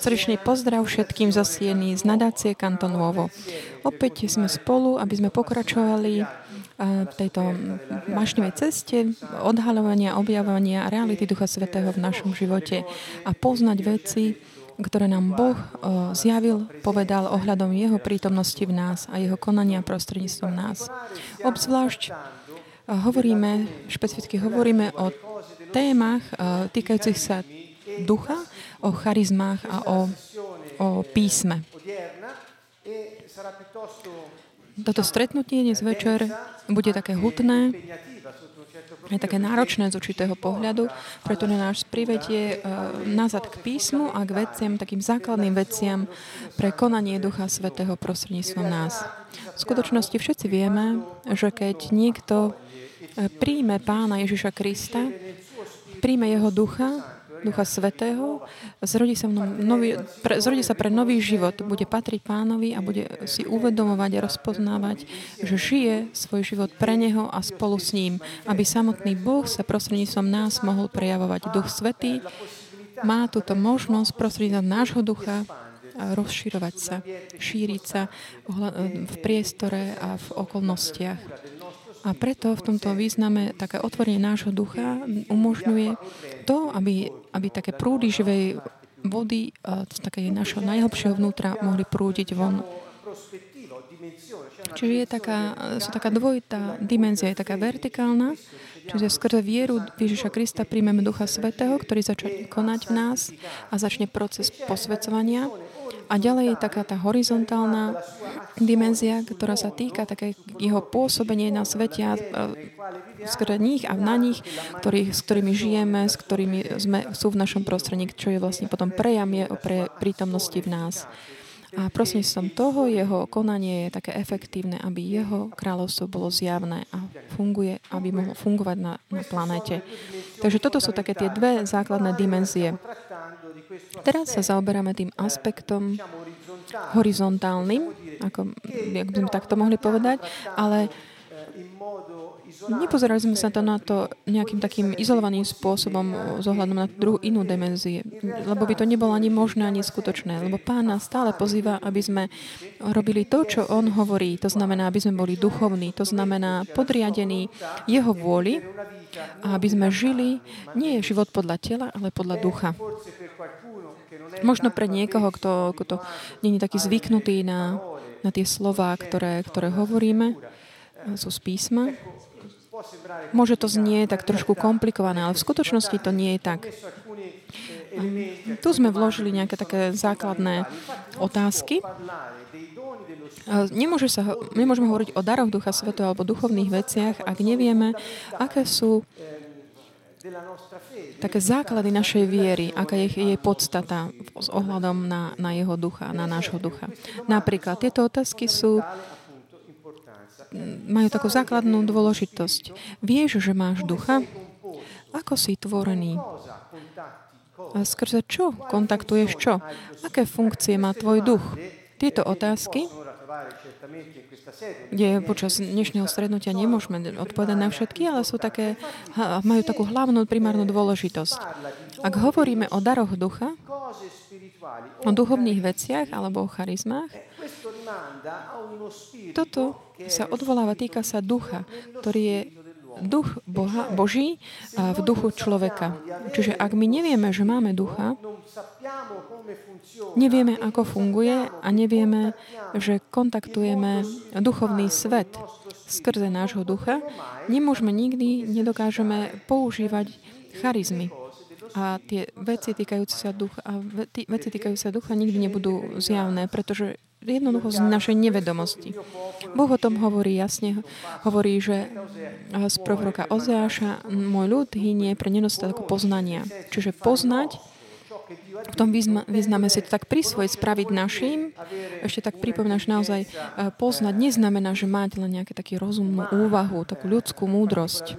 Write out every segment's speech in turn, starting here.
Srdečný pozdrav všetkým zasiený z nadácie Kanton Lovo. Opäť sme spolu, aby sme pokračovali eh, v tejto mašňovej ceste odhalovania, objavovania reality Ducha Svetého v našom živote a poznať veci, ktoré nám Boh eh, zjavil, povedal ohľadom Jeho prítomnosti v nás a Jeho konania prostredníctvom nás. Obzvlášť eh, hovoríme, špecificky hovoríme o témach týkajúcich sa ducha, o charizmách a o, o písme. Toto stretnutie dnes večer bude také hutné, je také náročné z určitého pohľadu, preto na náš privedie uh, nazad k písmu a k veciam, takým základným veciam pre konanie Ducha Svetého prostredníctvom nás. V skutočnosti všetci vieme, že keď niekto e, príjme Pána Ježiša Krista, príjme Jeho Ducha, Ducha Svetého, zrodí sa, nový, pre, zrodí sa pre nový život, bude patriť pánovi a bude si uvedomovať a rozpoznávať, že žije svoj život pre neho a spolu s ním, aby samotný Boh sa prostredníctvom nás mohol prejavovať. Duch Svetý má túto možnosť prostredníctvom nášho ducha rozširovať sa, šíriť sa v priestore a v okolnostiach. A preto v tomto význame také otvorenie nášho ducha umožňuje to, aby, aby také prúdy živej vody z také našho najhlbšieho vnútra mohli prúdiť von. Čiže je taká, sú taká dvojitá dimenzia, je taká vertikálna, čiže skrze vieru Ježiša Krista príjmeme Ducha Svetého, ktorý začne konať v nás a začne proces posvedcovania a ďalej je taká tá horizontálna dimenzia, ktorá sa týka také jeho pôsobenie na svete a skôr nich a na nich, ktorý, s ktorými žijeme, s ktorými sme, sú v našom prostredí, čo je vlastne potom prejamie o pre prítomnosti v nás. A prosím som toho, jeho konanie je také efektívne, aby jeho kráľovstvo bolo zjavné a funguje, aby mohlo fungovať na, na planéte. Takže toto sú také tie dve základné dimenzie. Teraz sa zaoberáme tým aspektom horizontálnym, ako, by sme takto mohli povedať, ale Nepozerali sme sa to na to nejakým takým izolovaným spôsobom s ohľadom na druhú inú dimenzie, lebo by to nebolo ani možné, ani skutočné, lebo Pán nás stále pozýva, aby sme robili to, čo On hovorí. To znamená, aby sme boli duchovní, to znamená podriadení Jeho vôli a aby sme žili nie život podľa tela, ale podľa ducha. Možno pre niekoho, kto, kto nie taký zvyknutý na, na tie slova, ktoré, ktoré hovoríme, sú z písma, Môže to znieť tak trošku komplikované, ale v skutočnosti to nie je tak. Tu sme vložili nejaké také základné otázky. Nemôže sa, nemôžeme hovoriť o daroch Ducha Svetého alebo duchovných veciach, ak nevieme, aké sú také základy našej viery, aká je jej podstata s ohľadom na, na jeho ducha, na nášho ducha. Napríklad, tieto otázky sú majú takú základnú dôležitosť. Vieš, že máš ducha? Ako si tvorený? A skrze čo kontaktuješ čo? Aké funkcie má tvoj duch? Tieto otázky, kde počas dnešného strednutia nemôžeme odpovedať na všetky, ale sú také, majú takú hlavnú primárnu dôležitosť. Ak hovoríme o daroch ducha, o duchovných veciach alebo o charizmách, toto sa odvoláva, týka sa ducha, ktorý je duch Boha, Boží v duchu človeka. Čiže ak my nevieme, že máme ducha, nevieme, ako funguje a nevieme, že kontaktujeme duchovný svet skrze nášho ducha, nemôžeme nikdy, nedokážeme používať charizmy. A tie veci týkajúce sa ducha, a veci týkajúce sa ducha nikdy nebudú zjavné, pretože jednoducho z našej nevedomosti. Boh o tom hovorí jasne. Hovorí, že z proroka Ozeáša môj ľud hynie pre nedostatku poznania. Čiže poznať v tom význame si to tak prisvojiť, spraviť našim. Ešte tak pripomínaš naozaj, poznať neznamená, že mať len nejakú takú rozumnú úvahu, takú ľudskú múdrosť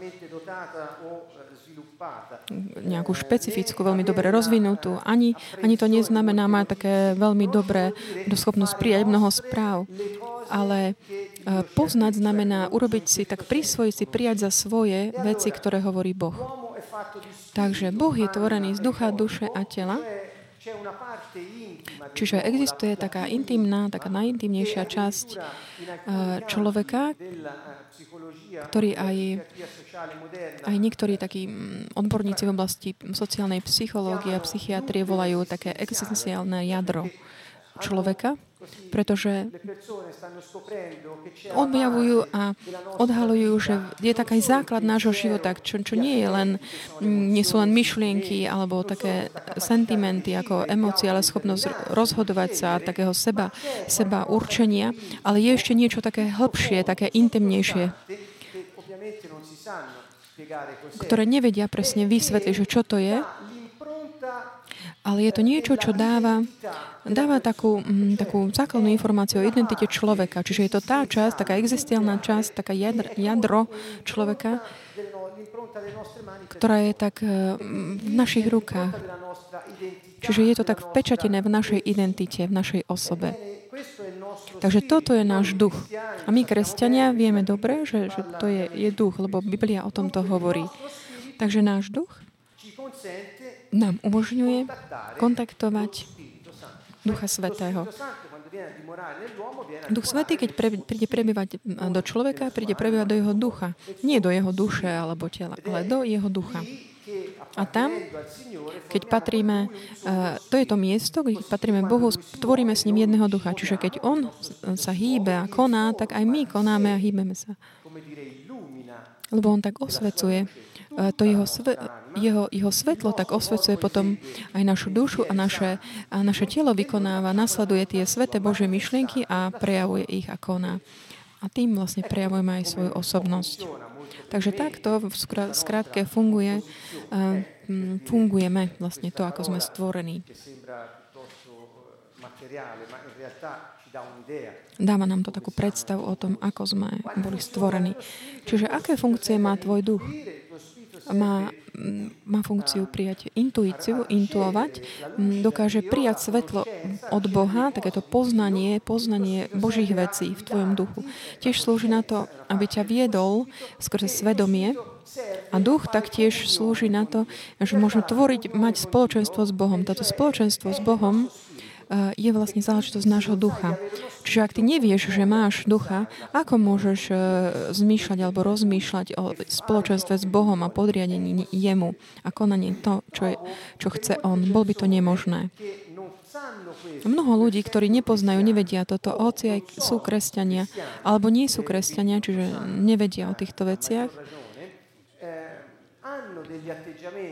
nejakú špecifickú, veľmi dobre rozvinutú. Ani, ani to neznamená mať také veľmi dobré schopnosť prijať mnoho správ. Ale e, poznať znamená urobiť si, tak prisvojiť si, prijať za svoje veci, ktoré hovorí Boh. Takže Boh je tvorený z ducha, duše a tela. Čiže existuje taká intimná, taká najintimnejšia časť eh, človeka, ktorý aj, aj niektorí takí mm, odborníci v oblasti sociálnej psychológie a psychiatrie volajú také existenciálne jadro človeka, pretože objavujú a odhalujú, že je taký základ nášho života, čo, čo nie je len, nie sú len myšlienky alebo také sentimenty ako emócie, ale schopnosť rozhodovať sa, takého seba, seba určenia, ale je ešte niečo také hĺbšie, také intimnejšie, ktoré nevedia presne vysvetliť, že čo to je, ale je to niečo, čo dáva, dáva takú, mm, takú základnú informáciu o identite človeka. Čiže je to tá časť, taká existiálna časť, taká jadr, jadro človeka, ktorá je tak mm, v našich rukách. Čiže je to tak vpečatené v našej identite, v našej osobe. Takže toto je náš duch. A my, kresťania, vieme dobre, že, že to je, je duch, lebo Biblia o tomto hovorí. Takže náš duch nám umožňuje kontaktovať Ducha Svetého. Duch Svetý, keď pre, príde prebývať do človeka, príde prebývať do jeho ducha. Nie do jeho duše alebo tela, ale do jeho ducha. A tam, keď patríme, to je to miesto, keď patríme Bohu, tvoríme s ním jedného ducha. Čiže keď On sa hýbe a koná, tak aj my konáme a hýbeme sa. Lebo On tak osvecuje to jeho, sve, jeho, jeho svetlo tak osvecuje potom aj našu dušu a naše, a naše telo vykonáva, nasleduje tie sveté Božie myšlienky a prejavuje ich a koná. A tým vlastne prejavujeme aj svoju osobnosť. Takže takto v skrátke funguje, fungujeme vlastne to, ako sme stvorení. Dáva nám to takú predstavu o tom, ako sme boli stvorení. Čiže aké funkcie má tvoj duch? Má, má funkciu prijať intuíciu, intuovať, dokáže prijať svetlo od Boha, takéto poznanie, poznanie Božích vecí v tvojom duchu. Tiež slúži na to, aby ťa viedol skrze svedomie a duch taktiež slúži na to, že môžeme tvoriť, mať spoločenstvo s Bohom. Toto spoločenstvo s Bohom je vlastne záležitosť nášho ducha. Čiže ak ty nevieš, že máš ducha, ako môžeš eh, zmýšľať alebo rozmýšľať o spoločenstve s Bohom a podriadení jemu a konanie to, čo, je, čo chce on? Bol by to nemožné. Mnoho ľudí, ktorí nepoznajú, nevedia toto, hoci aj sú kresťania, alebo nie sú kresťania, čiže nevedia o týchto veciach,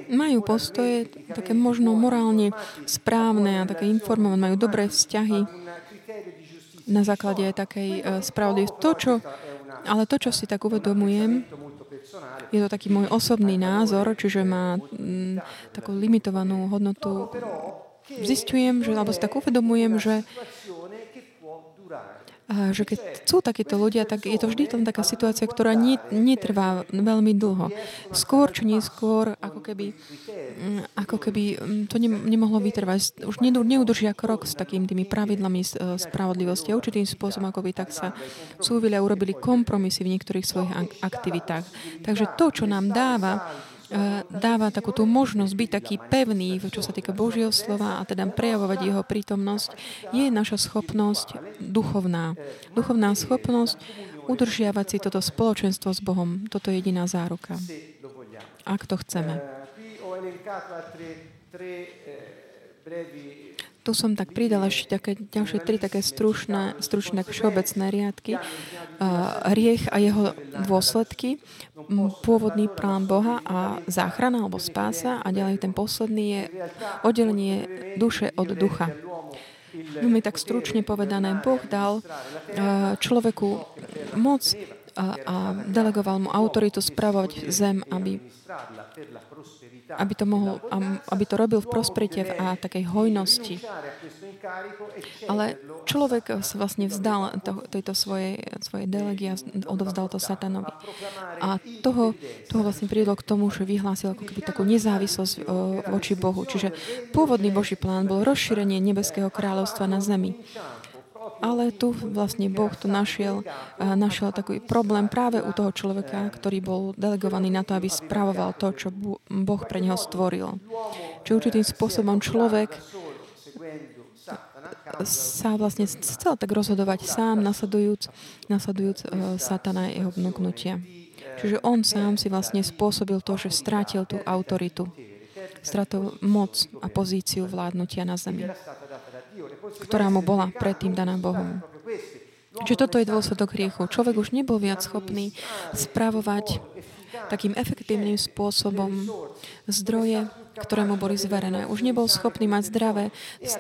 majú postoje také možno morálne správne a také informované, majú dobré vzťahy na základe takej uh, spravodlivosti. To, čo, ale to, čo si tak uvedomujem, je to taký môj osobný názor, čiže má m, takú limitovanú hodnotu. Zistujem, že, alebo si tak uvedomujem, že že keď sú takíto ľudia, tak je to vždy len taká situácia, ktorá netrvá veľmi dlho. Skôr či neskôr, ako keby, mm, ako keby mm, to nemohlo vytrvať. Už neudržia krok s takými tými pravidlami e, spravodlivosti a určitým spôsobom, ako by tak sa súvili a urobili kompromisy v niektorých svojich aktivitách. Takže to, čo nám dáva dáva takú tú možnosť byť taký pevný, čo sa týka Božieho slova a teda prejavovať jeho prítomnosť, je naša schopnosť duchovná. Duchovná schopnosť udržiavať si toto spoločenstvo s Bohom. Toto je jediná záruka. Ak to chceme. Tu som tak pridala ešte také, ďalšie tri také stručné, stručné všeobecné riadky. Riech a jeho dôsledky, pôvodný plán Boha a záchrana alebo spása a ďalej ten posledný je oddelenie duše od ducha. Veľmi tak stručne povedané, Boh dal človeku moc a, a delegoval mu autoritu spravovať zem, aby aby to, mohol, aby to robil v prosperite a takej hojnosti. Ale človek sa vlastne vzdal to, tejto svojej, svojej delegie a odovzdal to satanovi. A toho, toho vlastne privedlo k tomu, že vyhlásil ako keby takú nezávislosť voči Bohu. Čiže pôvodný Boží plán bol rozšírenie nebeského kráľovstva na zemi. Ale tu vlastne Boh to našiel, našiel taký problém práve u toho človeka, ktorý bol delegovaný na to, aby spravoval to, čo Boh pre neho stvoril. Či určitým spôsobom človek sa vlastne chcel tak rozhodovať sám, nasledujúc, nasledujúc uh, satana jeho vnúknutia. Čiže on sám si vlastne spôsobil to, že strátil tú autoritu. Stratil moc a pozíciu vládnutia na zemi, ktorá mu bola predtým daná Bohom. Čiže toto je dôsledok hriechu. Človek už nebol viac schopný spravovať takým efektívnym spôsobom zdroje, ktoré mu boli zverené. Už nebol schopný mať zdravé,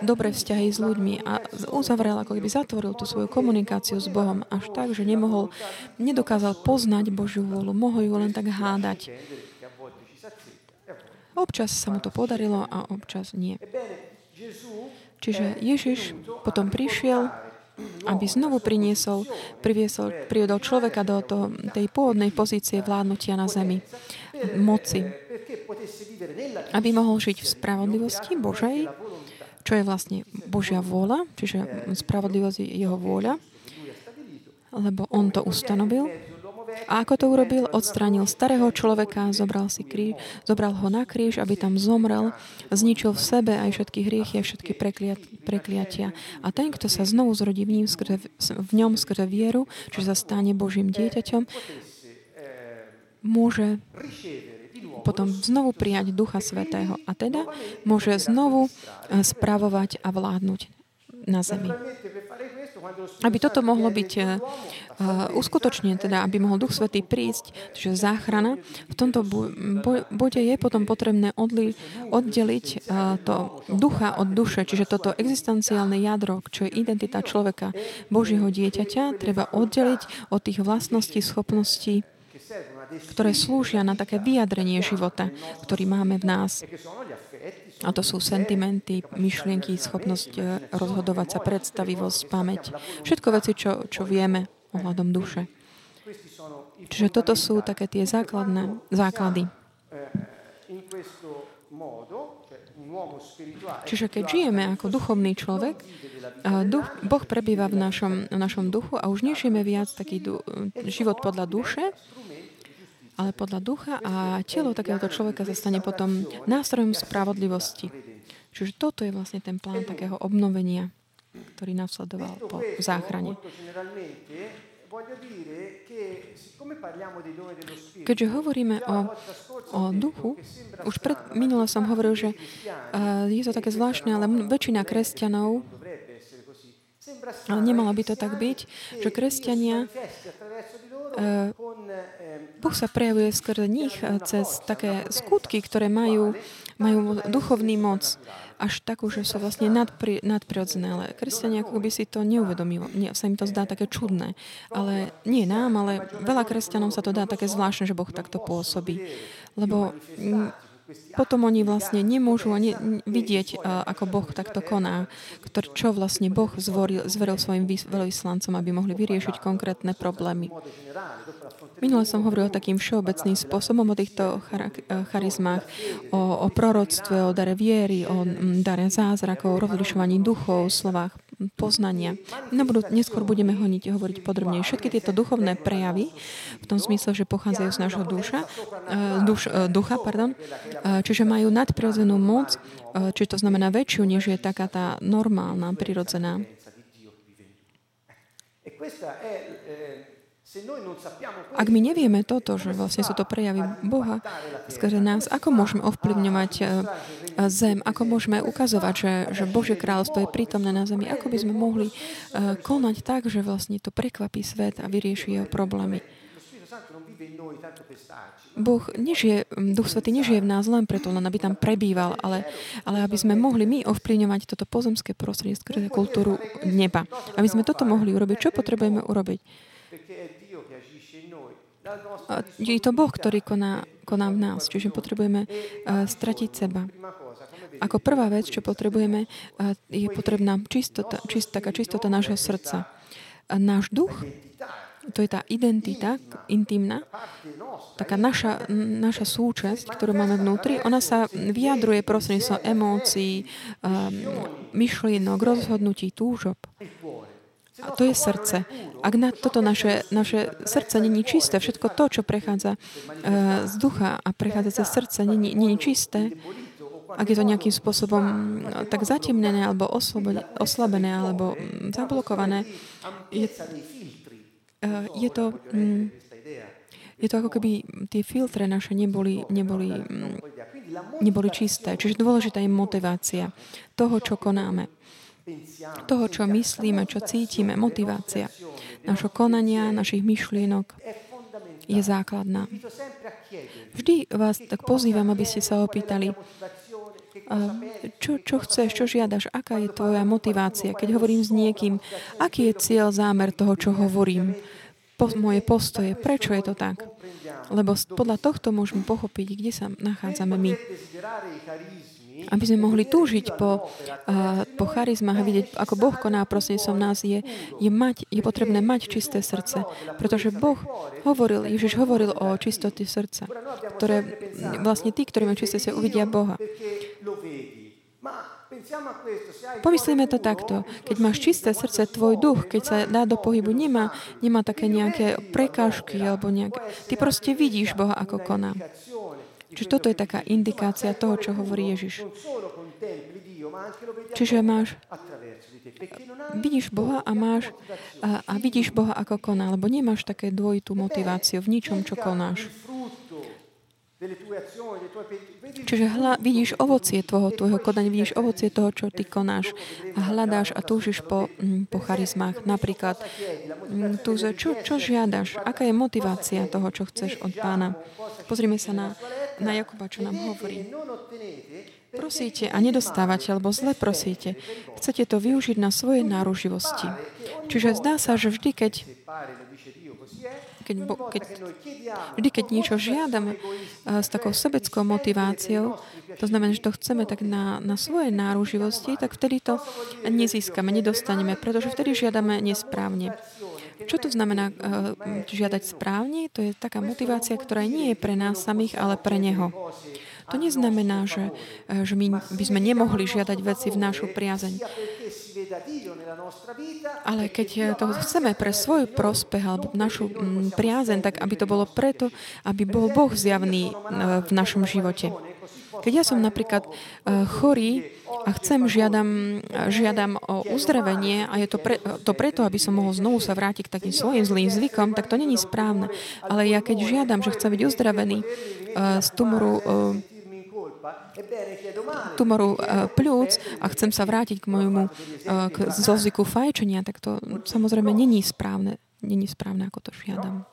dobré vzťahy s ľuďmi a uzavrel, ako keby zatvoril tú svoju komunikáciu s Bohom až tak, že nemohol, nedokázal poznať Božiu vôľu, mohol ju len tak hádať. Občas sa mu to podarilo a občas nie. Čiže Ježiš potom prišiel aby znovu priniesol, priviesol, priviedol človeka do toho, tej pôvodnej pozície vládnutia na zemi, moci, aby mohol žiť v spravodlivosti Božej, čo je vlastne Božia vôľa, čiže spravodlivosť je jeho vôľa, lebo on to ustanovil a ako to urobil? Odstránil starého človeka, zobral, si kríž, zobral ho na kríž, aby tam zomrel, zničil v sebe aj všetky hriechy a všetky prekliatia. A ten, kto sa znovu zrodí v, ním, skrze, v ňom skrze vieru, čiže sa stane Božím dieťaťom, môže potom znovu prijať Ducha Svetého a teda môže znovu eh, spravovať a vládnuť na zemi. Aby toto mohlo byť uh, uskutočnené, teda aby mohol Duch Svetý prísť, čiže záchrana, v tomto bode je potom potrebné odli, oddeliť uh, to ducha od duše, čiže toto existenciálne jadro, čo je identita človeka, Božieho dieťaťa, treba oddeliť od tých vlastností, schopností, ktoré slúžia na také vyjadrenie života, ktorý máme v nás. A to sú sentimenty, myšlienky, schopnosť e, rozhodovať sa, predstavivosť, pamäť. Všetko veci, čo, čo vieme ohľadom duše. Čiže toto sú také tie základné základy. Čiže keď žijeme ako duchovný človek, duch, Boh prebýva v našom, v našom duchu a už nežijeme viac taký du, život podľa duše, ale podľa ducha a telo takéhoto človeka sa stane potom nástrojom spravodlivosti. Čiže toto je vlastne ten plán takého obnovenia, ktorý nasledoval po záchrane. Keďže hovoríme o, o duchu, už pred, minule som hovoril, že uh, je to také zvláštne, ale väčšina kresťanov ale nemalo by to tak byť, že kresťania boh sa prejavuje skrze nich eh, cez také skutky, ktoré majú, majú duchovný moc až takú, že sú vlastne nadpri, nadprirodzené. Ale kresťania ako by si to neuvedomilo. Nie, sa im to zdá také čudné. Ale nie nám, ale veľa kresťanom sa to dá také zvláštne, že Boh takto pôsobí. Lebo potom oni vlastne nemôžu ani vidieť, ako Boh takto koná, čo vlastne Boh zvoril, zveril svojim veľvyslancom, aby mohli vyriešiť konkrétne problémy. Minule som hovoril takým všeobecným spôsobom o týchto charizmách, o, o proroctve, o dare viery, o dare zázrakov, o rozlišovaní duchov, slovách poznania. No, budú, neskôr budeme honiť, hovoriť podrobne. Všetky tieto duchovné prejavy, v tom zmysle, že pochádzajú z nášho duša, e, duš, e, ducha, pardon, e, čiže majú nadprirodzenú moc, čiže to znamená väčšiu, než je taká tá normálna, prirodzená. Ak my nevieme toto, že vlastne sú to prejavy Boha skrze nás, ako môžeme ovplyvňovať eh, zem, ako môžeme ukazovať, že, že Božie kráľovstvo je prítomné na zemi, ako by sme mohli uh, konať tak, že vlastne to prekvapí svet a vyrieši jeho problémy. Boh nežije, Duch Svetý nežije v nás len preto, len aby tam prebýval, ale, ale aby sme mohli my ovplyvňovať toto pozemské prostredie skrze kultúru neba. Aby sme toto mohli urobiť, čo potrebujeme urobiť? Je to Boh, ktorý koná, koná v nás, čiže potrebujeme uh, stratiť seba. Ako prvá vec, čo potrebujeme, uh, je potrebná čistota, čist, taká čistota nášho srdca. Náš duch, to je tá identita intimná, taká naša, naša súčasť, ktorú máme vnútri, ona sa vyjadruje prostredníctvom emócií, um, myšlienok, rozhodnutí, túžob. A to je srdce. Ak na toto naše, naše srdce není čisté, všetko to, čo prechádza uh, z ducha a prechádza cez srdce, není, není čisté, ak je to nejakým spôsobom no, tak zatemnené alebo oslabené alebo mm, zablokované, je, uh, je to mm, je to ako keby tie filtre naše neboli, neboli, mm, neboli čisté. Čiže dôležitá je motivácia toho, čo konáme toho, čo myslíme, čo cítime, motivácia. Našho konania, našich myšlienok je základná. Vždy vás tak pozývam, aby ste sa opýtali, čo, čo chceš, čo žiadaš, aká je tvoja motivácia, keď hovorím s niekým, aký je cieľ, zámer toho, čo hovorím, po, moje postoje, prečo je to tak. Lebo podľa tohto môžeme pochopiť, kde sa nachádzame my aby sme mohli túžiť po, uh, po charizmách a vidieť, ako Boh koná som nás, je, je, mať, je potrebné mať čisté srdce. Pretože Boh hovoril, Ježiš hovoril o čistoty srdca, ktoré vlastne tí, ktorí majú čisté srdce, uvidia Boha. Pomyslíme to takto. Keď máš čisté srdce, tvoj duch, keď sa dá do pohybu, nemá, nemá také nejaké prekážky alebo nejaké... Ty proste vidíš Boha, ako koná. Čiže toto je taká indikácia toho, čo hovorí Ježiš. Čiže máš, vidíš Boha a máš a, a vidíš Boha ako koná, lebo nemáš také dvojitú motiváciu v ničom, čo konáš. Čiže hľa, vidíš ovocie tvojho, tvojho konania, vidíš ovocie toho, čo ty konáš a hľadáš a túžiš po, mm, po charizmách. Napríklad, mm, tu, čo, čo žiadaš? Aká je motivácia toho, čo chceš od pána? Pozrime sa na, na Jakuba, čo nám hovorí. Prosíte a nedostávate, alebo zle prosíte. Chcete to využiť na svoje náruživosti. Čiže zdá sa, že vždy, keď keď, bo, keď, vždy, keď niečo žiadame s takou sebeckou motiváciou, to znamená, že to chceme tak na, na svoje náruživosti, tak vtedy to nezískame, nedostaneme, pretože vtedy žiadame nesprávne. Čo to znamená uh, žiadať správne? To je taká motivácia, ktorá nie je pre nás samých, ale pre Neho. To neznamená, že, uh, že my by sme nemohli žiadať veci v našu priazeň. Ale keď to chceme pre svoj prospech alebo našu priazeň, tak aby to bolo preto, aby bol Boh zjavný v našom živote. Keď ja som napríklad chorý, a chcem, žiadam, žiadam o uzdravenie a je to, pre, to preto, aby som mohol znovu sa vrátiť k takým svojim zlým zvykom, tak to není správne. Ale ja keď žiadam, že chcem byť uzdravený z tumoru tumoru uh, pľúc a chcem sa vrátiť k môjmu uh, k zozvyku fajčenia, tak to samozrejme není správne. Není správne, ako to žiadam.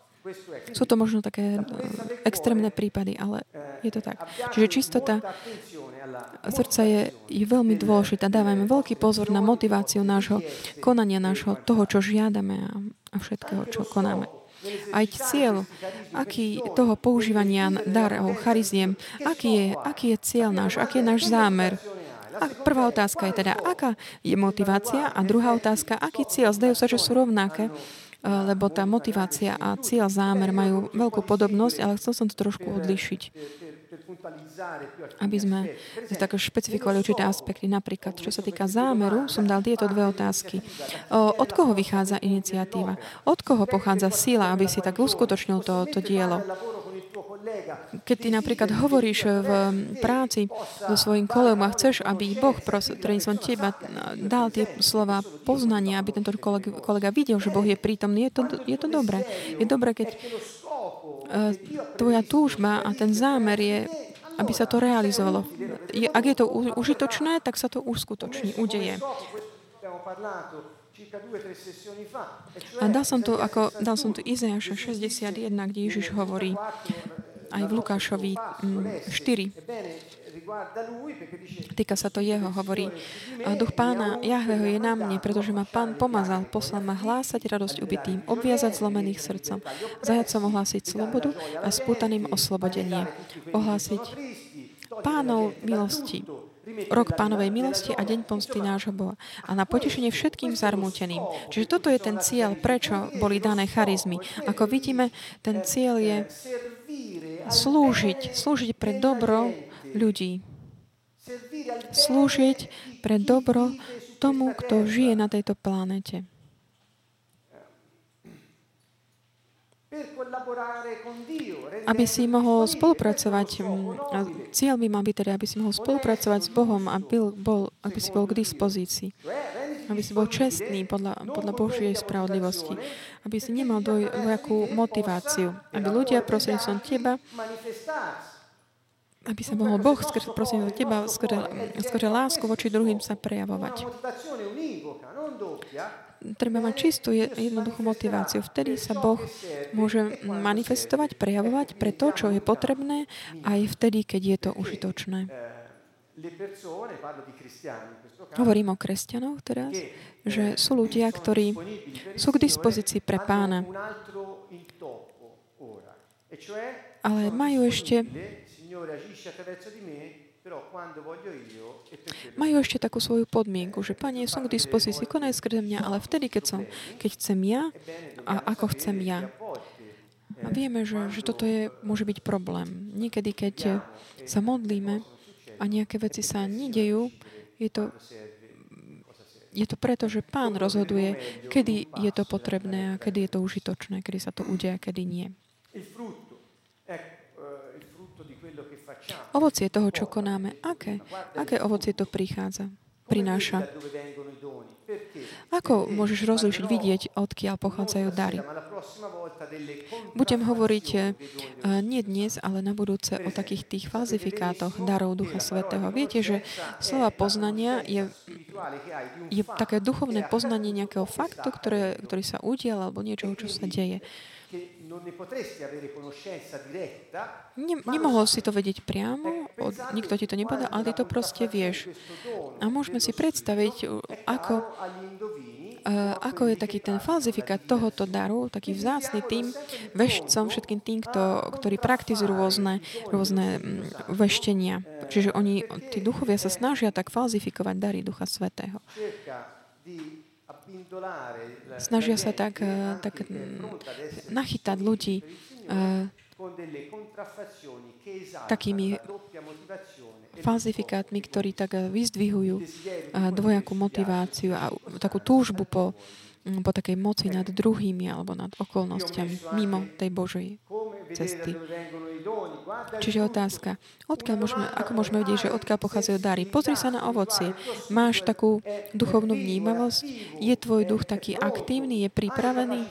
Sú to možno také uh, extrémne prípady, ale je to tak. Čiže čistota srdca je, je veľmi dôležitá. Dávajme veľký pozor na motiváciu nášho konania, nášho toho, čo žiadame a, a všetkého, čo konáme. Aj cieľ, aký toho používania darov, chariziem, aký je, aký je cieľ náš, aký je náš zámer. A prvá otázka je teda, aká je motivácia a druhá otázka, aký cieľ. Zdajú sa, že sú rovnaké, eh, lebo tá motivácia a cieľ, zámer majú veľkú podobnosť, ale chcel som to trošku odlišiť aby sme tak špecifikovali určité aspekty. Napríklad, čo sa týka zámeru, som dal tieto dve otázky. Od koho vychádza iniciatíva? Od koho pochádza sila, aby si tak uskutočnil to, to dielo? Keď ty napríklad hovoríš v práci so svojím kolegom a chceš, aby Boh som teba dal tie slova poznania, aby tento kolega, videl, že Boh je prítomný, je to, je to dobré. Je dobré, keď E, tvoja túžba a ten zámer je, aby sa to realizovalo. Je, ak je to užitočné, tak sa to uskutoční, udeje. A dal som tu, ako, dal som tu Izajaša 61, kde Ježiš hovorí aj v Lukášovi 4. Týka sa to jeho, hovorí, duch pána Jahveho je na mne, pretože ma pán pomazal, poslal ma hlásať radosť ubitým, obviazať zlomených srdcom, zajacom ohlásiť slobodu a spútaným oslobodenie, ohlásiť pánov milosti, rok pánovej milosti a deň pomsty nášho Boha. A na potešenie všetkým zarmúteným. Čiže toto je ten cieľ, prečo boli dané charizmy. Ako vidíme, ten cieľ je slúžiť, slúžiť pre dobro ľudí. Slúžiť pre dobro tomu, kto žije na tejto planete. aby si mohol spolupracovať. Cieľ by mal byť teda, aby si mohol spolupracovať s Bohom a byl, bol, aby si bol k dispozícii. Aby si bol čestný podľa, podľa Božej spravodlivosti. Aby si nemal dvojakú motiváciu. Aby ľudia som teba aby sa mohol Boh skrze, prosím za teba, skrze lásku voči druhým sa prejavovať treba mať čistú jednoduchú motiváciu. Vtedy sa Boh môže manifestovať, prejavovať pre to, čo je potrebné, aj vtedy, keď je to užitočné. Hovorím o kresťanoch teraz, že sú ľudia, ktorí sú k dispozícii pre pána, ale majú ešte majú ešte takú svoju podmienku, že Pane, som k dispozícii, konaj skrze mňa, ale vtedy, keď, som, keď chcem ja a ako chcem ja. A vieme, že, že toto je, môže byť problém. Niekedy, keď sa modlíme a nejaké veci sa nedejú, je to, je to preto, že Pán rozhoduje, kedy je to potrebné a kedy je to užitočné, kedy sa to udeje a kedy nie. Ovocie toho, čo konáme, aké? Aké ovocie to prichádza? prináša. Ako môžeš rozlišiť, vidieť, odkiaľ pochádzajú dary? Budem hovoriť uh, nie dnes, ale na budúce o takých tých falzifikátoch darov Ducha Svetého. Viete, že slova poznania je, je také duchovné poznanie nejakého faktu, ktoré, ktorý sa udial, alebo niečoho, čo sa deje. Ne, nemohol si to vedieť priamo, od, nikto ti to nepovedal, ale ty to proste vieš. A môžeme si predstaviť, ako, uh, ako je taký ten falzifikát tohoto daru, taký vzácny tým vešcom, všetkým tým, kto, ktorí praktizujú rôzne, rôzne mm, veštenia. Čiže oni, tí duchovia sa snažia tak falzifikovať dary Ducha Svetého. Snažia sa tak, eh, tak nachytať ľudí uh, takými falzifikátmi, ktorí tak eh, vyzdvihujú dvojakú motiváciu a takú túžbu po, mm, po takej moci nad druhými alebo nad okolnostiami mimo tej Božej cesty. Čiže otázka, odkiaľ môžeme, ako môžeme vidieť, že odkiaľ pochádzajú dary? Pozri sa na ovocie. Máš takú duchovnú vnímavosť? Je tvoj duch taký aktívny? Je pripravený?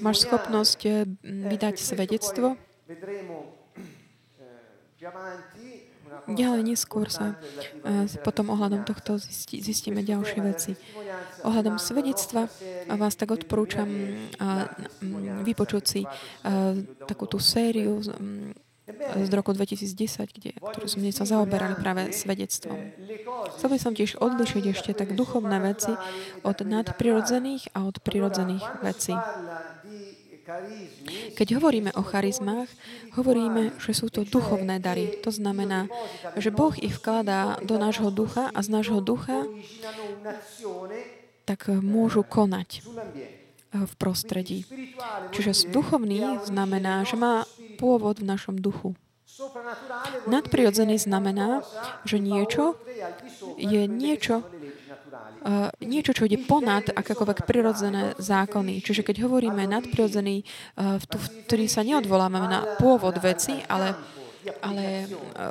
Máš schopnosť eh, vydať svedectvo? Ďalej neskôr sa uh, potom ohľadom tohto zisti, zistíme ďalšie veci. Ohľadom svedectva vás tak odporúčam uh, vypočuť si takú tú sériu z roku 2010, kde, ktorú sme sa zaoberali práve svedectvom. Chcel by som tiež odlišiť ešte tak duchovné veci od nadprirodzených a od prirodzených vecí. Keď hovoríme o charizmách, hovoríme, že sú to duchovné dary. To znamená, že Boh ich vkladá do nášho ducha a z nášho ducha tak môžu konať v prostredí. Čiže duchovný znamená, že má pôvod v našom duchu. Nadprirodzený znamená, že niečo je niečo, uh, niečo, čo ide ponad akékoľvek prirodzené zákony. Čiže keď hovoríme nadprirodzený, uh, vtedy sa neodvoláme na pôvod veci, ale ale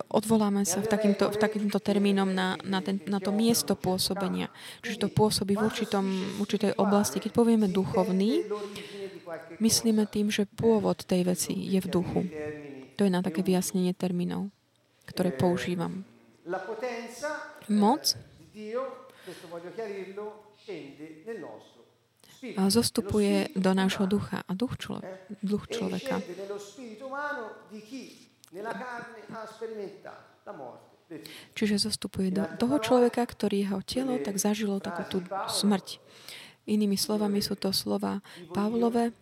odvoláme sa v takýmto, v takýmto termínom na, na, ten, na to miesto pôsobenia. Čiže to pôsobí v určitom, určitej oblasti. Keď povieme duchovný, myslíme tým, že pôvod tej veci je v duchu. To je na také vyjasnenie termínov, ktoré používam. Moc a zostupuje do nášho ducha a duch, člo- duch človeka. Čiže zostupuje do toho človeka, ktorý jeho telo tak zažilo takú tú smrť. Inými slovami sú to slova Pavlove.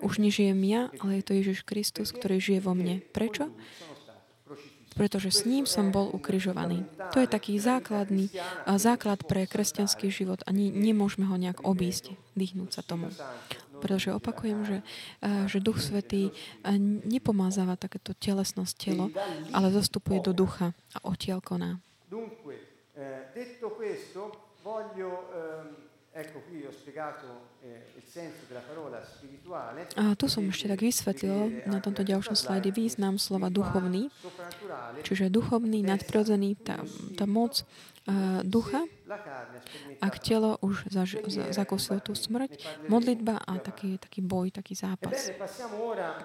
Už nežijem ja, ale je to Ježiš Kristus, ktorý žije vo mne. Prečo? pretože s ním som bol ukrižovaný. To je taký základný základ pre kresťanský život a ne, nemôžeme ho nejak obísť, dýchnúť sa tomu. Pretože opakujem, že, že Duch Svetý nepomázáva takéto telesnosť telo, ale zostupuje do ducha a odtiaľ koná. A tu som ešte tak vysvetlil na tomto ďalšom slajde význam slova duchovný, čiže duchovný, nadprirodzený, tá, tá moc uh, ducha, ak telo už zaž, za, zakúsilo tú smrť, modlitba a taký, taký boj, taký zápas.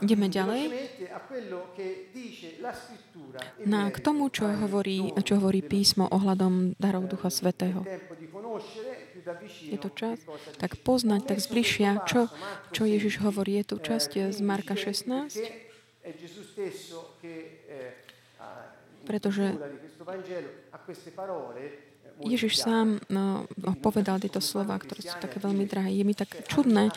Ideme ďalej. Na, k tomu, čo hovorí, čo hovorí písmo ohľadom darov Ducha Svetého. Je to čas, tak poznať, tak zbližšia, čo, čo Ježiš hovorí. Je tu časť z Marka 16, pretože Ježiš sám no, povedal tieto slova, ktoré sú také veľmi drahé. Je mi tak čudné,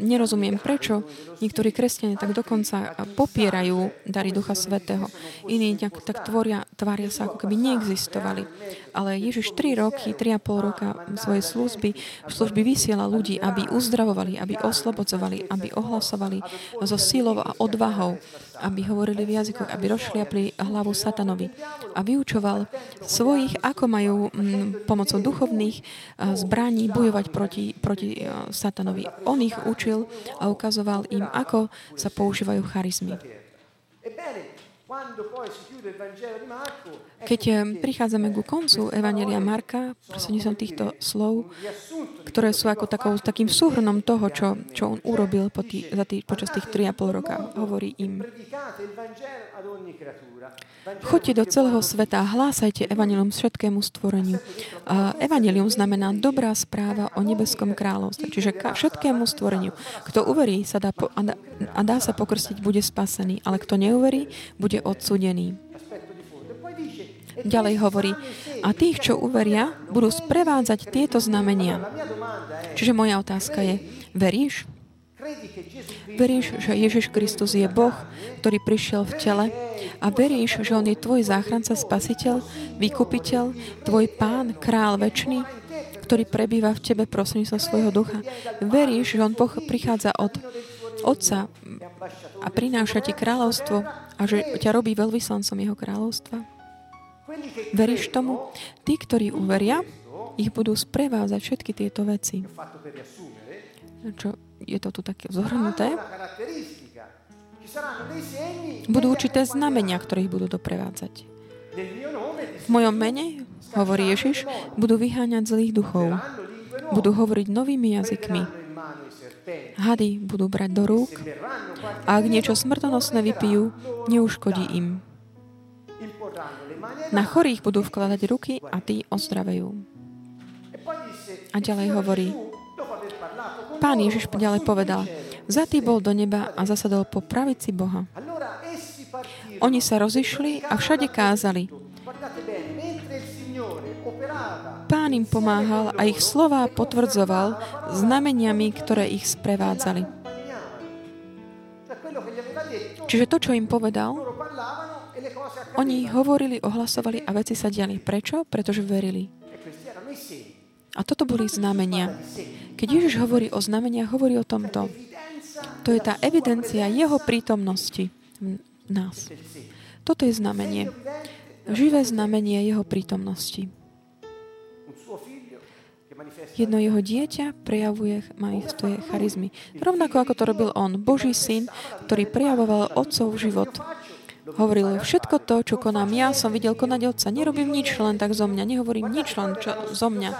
nerozumiem, prečo niektorí kresťania tak dokonca popierajú dary Ducha Svetého. Iní tak, tak tvoria, tvária sa, ako keby neexistovali. Ale Ježiš 3 roky, 3,5 roka svojej služby, služby vysiela ľudí, aby uzdravovali, aby oslobodzovali, aby ohlasovali so sílou a odvahou, aby hovorili v jazykoch, aby rozšliapli hlavu satanovi. A vyučoval svojich, ako majú Mm, pomocou duchovných eh, zbraní bojovať proti, proti eh, satanovi. On ich učil a ukazoval im, ako sa používajú charizmy. Keď eh, prichádzame ku koncu Evangelia Marka, som týchto slov, ktoré sú ako takou, takým súhrnom toho, čo, čo on urobil po tý, za tý, počas tých 3,5 roka, hovorí im. Choďte do celého sveta a hlásajte evanelium všetkému stvoreniu. Evanelium znamená dobrá správa o nebeskom kráľovstve, čiže všetkému stvoreniu. Kto uverí sa dá po, a, dá, a dá sa pokrstiť, bude spasený, ale kto neuverí, bude odsudený. Ďalej hovorí, a tých, čo uveria, budú sprevádzať tieto znamenia. Čiže moja otázka je, veríš? Veríš, že Ježiš Kristus je Boh, ktorý prišiel v tele a veríš, že On je tvoj záchranca, spasiteľ, vykupiteľ, tvoj pán, král väčší, ktorý prebýva v tebe prostredníctvom svojho ducha. Veríš, že On prichádza od Otca a prináša ti kráľovstvo a že ťa robí veľvyslancom Jeho kráľovstva? Veríš tomu? Tí, ktorí uveria, ich budú sprevázať všetky tieto veci. Čo je to tu také zhrnuté, budú určité znamenia, ktoré ich budú doprevádzať. V mojom mene, hovorí Ježiš, budú vyháňať zlých duchov. Budú hovoriť novými jazykmi. Hady budú brať do rúk a ak niečo smrtonosné vypijú, neuškodí im. Na chorých budú vkladať ruky a tí ozdravejú. A ďalej hovorí, Pán Ježiš ďalej povedal, Zatý bol do neba a zasadol po pravici Boha. Oni sa rozišli a všade kázali. Pán im pomáhal a ich slová potvrdzoval znameniami, ktoré ich sprevádzali. Čiže to, čo im povedal, oni hovorili, ohlasovali a veci sa diali. Prečo? Pretože verili. A toto boli znamenia. Keď Ježiš hovorí o znameniach, hovorí o tomto. To je tá evidencia Jeho prítomnosti v nás. Toto je znamenie. Živé znamenie Jeho prítomnosti. Jedno jeho dieťa prejavuje, manifestuje charizmy. Rovnako ako to robil on, Boží syn, ktorý prejavoval otcov život. Hovoril, všetko to, čo konám ja, som videl konať otca. Nerobím nič len tak zo mňa, nehovorím nič len čo, zo mňa.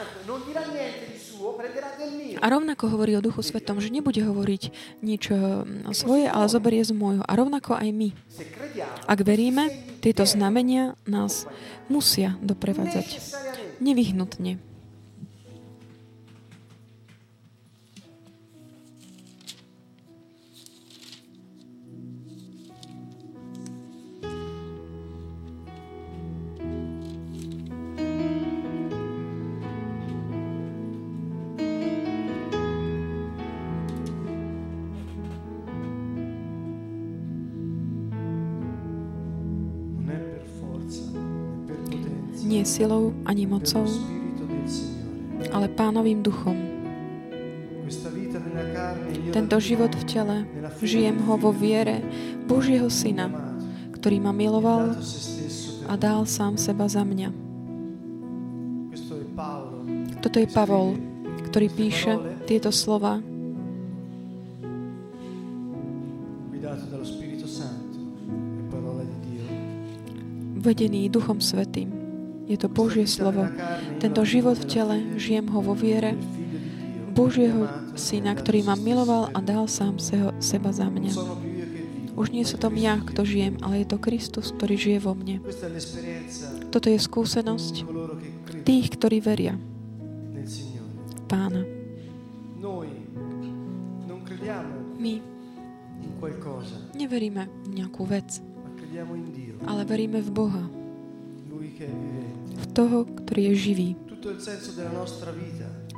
A rovnako hovorí o Duchu Svetom, že nebude hovoriť nič mm, svoje, ale zoberie z môjho. A rovnako aj my. Ak veríme, tieto znamenia nás musia doprevádzať. Nevyhnutne. Nie silou ani mocou, ale pánovým duchom. Tento život v tele, žijem ho vo viere Božieho Syna, ktorý ma miloval a dal sám seba za mňa. Toto je Pavol, ktorý píše tieto slova, vedený Duchom Svetým. Je to Božie slovo. Tento život v tele, žijem ho vo viere. Božieho Syna, ktorý ma miloval a dal sám seho, seba za mňa. Už nie som ja, kto žijem, ale je to Kristus, ktorý žije vo mne. Toto je skúsenosť tých, ktorí veria Pána. My neveríme v nejakú vec, ale veríme v Boha, Toho, ktorý je živý.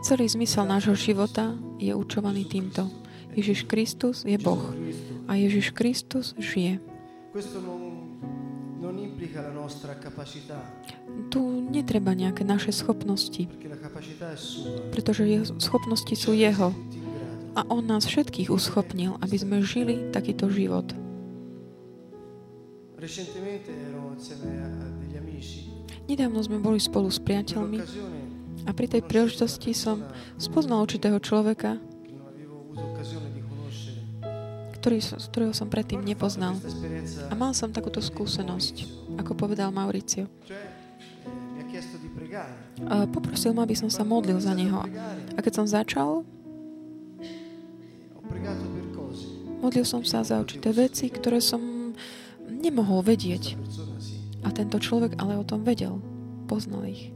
Celý zmysel nášho života je určovaný týmto. Ježiš Kristus je Boh a Ježiš Kristus žije. Tu netreba nejaké naše schopnosti, pretože jeho schopnosti sú Jeho a On nás všetkých uschopnil, aby sme žili takýto život. Recentemente ero insieme a degli amici. Nedávno sme boli spolu s priateľmi a pri tej príležitosti som spoznal určitého človeka, ktorý, ktorého som predtým nepoznal. A mal som takúto skúsenosť, ako povedal Mauricio. A poprosil ma, aby som sa modlil za neho. A keď som začal, modlil som sa za určité veci, ktoré som nemohol vedieť. A tento človek ale o tom vedel. Poznal ich.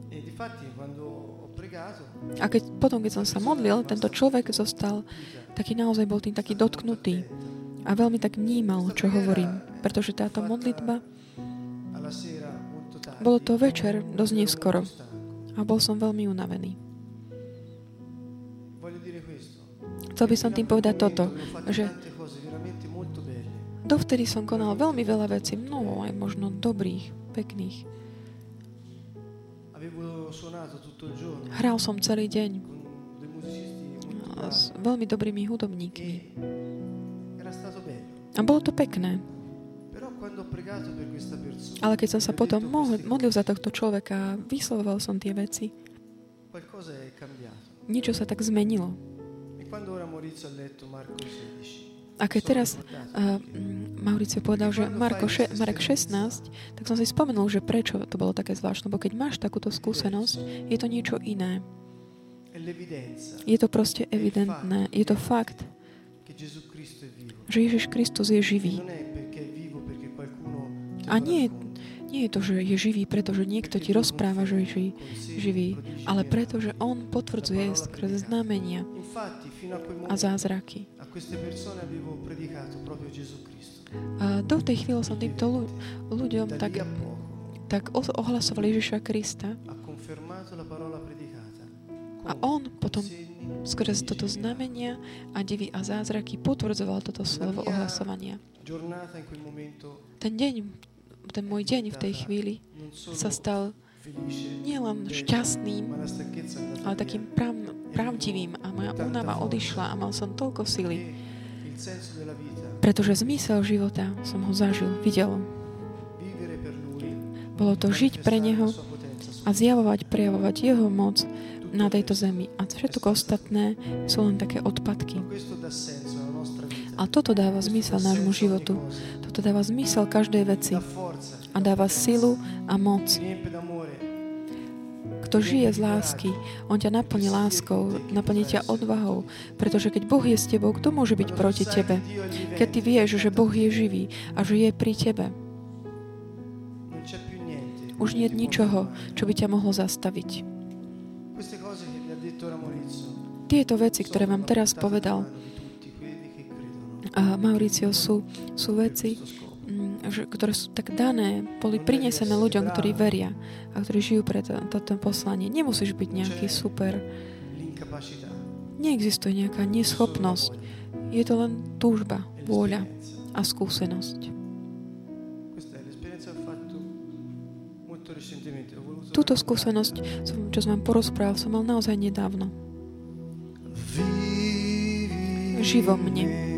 A keď, potom, keď som sa modlil, tento človek zostal taký naozaj bol tým taký dotknutý a veľmi tak vnímal, čo hovorím. Pretože táto modlitba, bolo to večer, dosť neskoro a bol som veľmi unavený. Chcel by som tým povedať toto, že dovtedy som konal veľmi veľa vecí, mnoho aj možno dobrých, pekných. Hral som celý deň s veľmi dobrými hudobníkmi. e. A bolo to pekné. Ale keď som sa e potom modlil za tohto človeka a vyslovoval som tie veci, niečo sa tak zmenilo. Quando ora Maurizio ha letto Marco 16, A keď teraz uh, Mauricio povedal, že Marko še- Marek 16, tak som si spomenul, že prečo to bolo také zvláštne, lebo keď máš takúto skúsenosť, je to niečo iné. Je to proste evidentné, je to fakt, že Ježiš Kristus je živý. A nie, nie je to, že je živý, pretože niekto ti rozpráva, že je živý, ale miracoli. preto, že On potvrdzuje skrze znamenia a zázraky. a do tej chvíle som týmto ľu- ľuďom tak, tak ohlasoval Ježiša Krista. A On potom prodigi, toto znamenia a divy a zázraky potvrdzoval toto slovo ohlasovania. Ten deň, ten môj deň v tej chvíli sa stal nielen šťastným, ale takým prav, pravdivým a moja únava odišla a mal som toľko sily, pretože zmysel života som ho zažil, videl. Bolo to žiť pre Neho a zjavovať, prejavovať Jeho moc na tejto zemi. A všetko ostatné sú len také odpadky. A toto dáva zmysel nášmu životu. Toto dáva zmysel každej veci a dáva silu a moc. Kto žije z lásky, on ťa naplní láskou, naplní ťa odvahou, pretože keď Boh je s tebou, kto môže byť proti tebe? Keď ty vieš, že Boh je živý a že je pri tebe, už nie je ničoho, čo by ťa mohlo zastaviť. Tieto veci, ktoré vám teraz povedal a Mauricio, sú, sú veci, ktoré sú tak dané, boli prinesené ľuďom, ktorí veria a ktorí žijú pre to- toto poslanie. Nemusíš byť nejaký super. Neexistuje nejaká neschopnosť. Je to len túžba, vôľa a skúsenosť. Túto skúsenosť, čo som vám porozprával, som mal naozaj nedávno. Vivi Ži vo mne.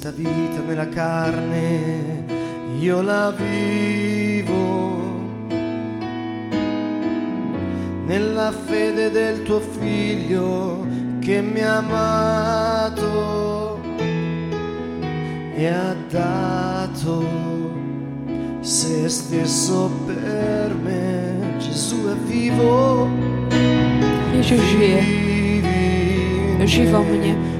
Questa vita nella carne io la vivo nella fede del tuo figlio che mi ha amato e ha dato se stesso per me. Gesù è vivo. Ježiš žije. Vivi in Ži vo me. mne.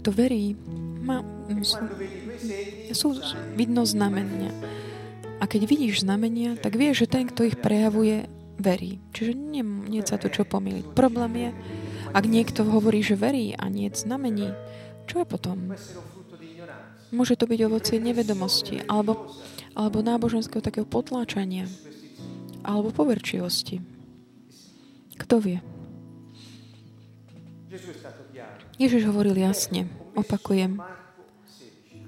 kto verí, má, sú, sú vidno znamenia. A keď vidíš znamenia, tak vieš, že ten, kto ich prejavuje, verí. Čiže nie, nie sa tu čo pomýliť. Problém je, ak niekto hovorí, že verí a nie znamení, čo je potom? Môže to byť ovocie nevedomosti alebo, alebo náboženského takého potláčania alebo poverčivosti. Kto vie? Ježiš hovoril jasne, opakujem. Marco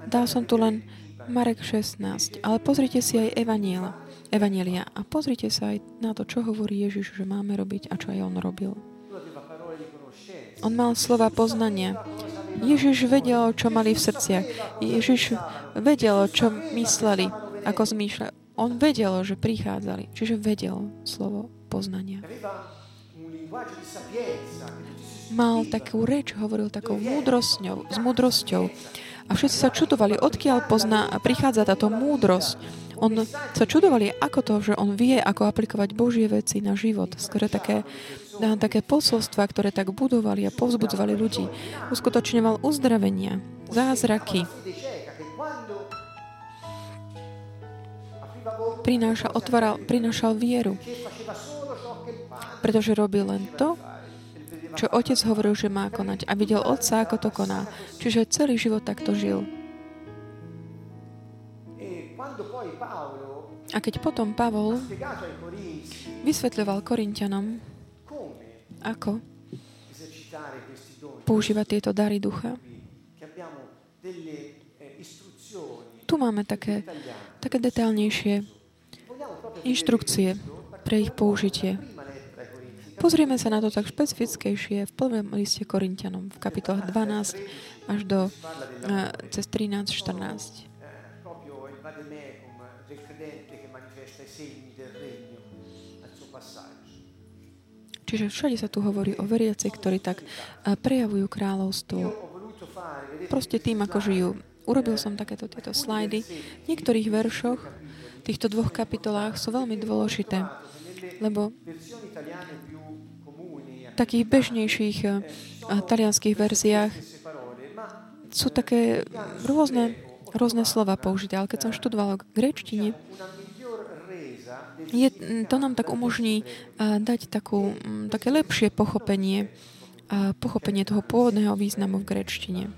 16. Dal som tu len Marek 16, ale pozrite si aj Evaniela, Evanielia a pozrite sa aj na to, čo hovorí Ježiš, že máme robiť a čo aj on robil. On mal slova poznania. Ježiš vedel, čo mali v srdciach. Ježiš vedel, čo mysleli, ako zmýšľali. On vedel, že prichádzali. Čiže vedel slovo poznania. Mal takú reč, hovoril takou múdrosťou, s múdrosťou. A všetci sa čudovali, odkiaľ pozná prichádza táto múdrosť. On sa čudovali, ako to, že on vie, ako aplikovať Božie veci na život. Skoro také, také posolstva, ktoré tak budovali a povzbudzovali ľudí. Uskutočňoval uzdravenia, zázraky, prináša, otváral, prinášal vieru, pretože robil len to, čo otec hovoril, že má konať a videl otca, ako to koná. Čiže celý život takto žil. A keď potom Pavol vysvetľoval Korintianom, ako používať tieto dary ducha, tu máme také, také detailnejšie inštrukcie pre ich použitie. Pozrieme sa na to tak špecifickejšie v prvom liste Korintianom v kapitolách 12 až do eh, cez 13, 14. eh, proprio il vademecum del credente che manifesta i segni del regno al suo passaggio Čiže všade sa tu hovorí o veriaci, ktorí tak eh, prejavujú kráľovstvo. Proste tým, ako žijú. Urobil som takéto tieto slajdy. V niektorých veršoch, týchto dvoch kapitolách sú veľmi dôležité, lebo takých bežnejších eh, talianských verziách sú také rôzne, rôzne slova použité. Ale keď som gréčtine, miglior resa del je, to nám tak umožní eh, dať takú, mm, také lepšie pochopenie, eh, pochopenie toho pôvodného významu v gréčtine,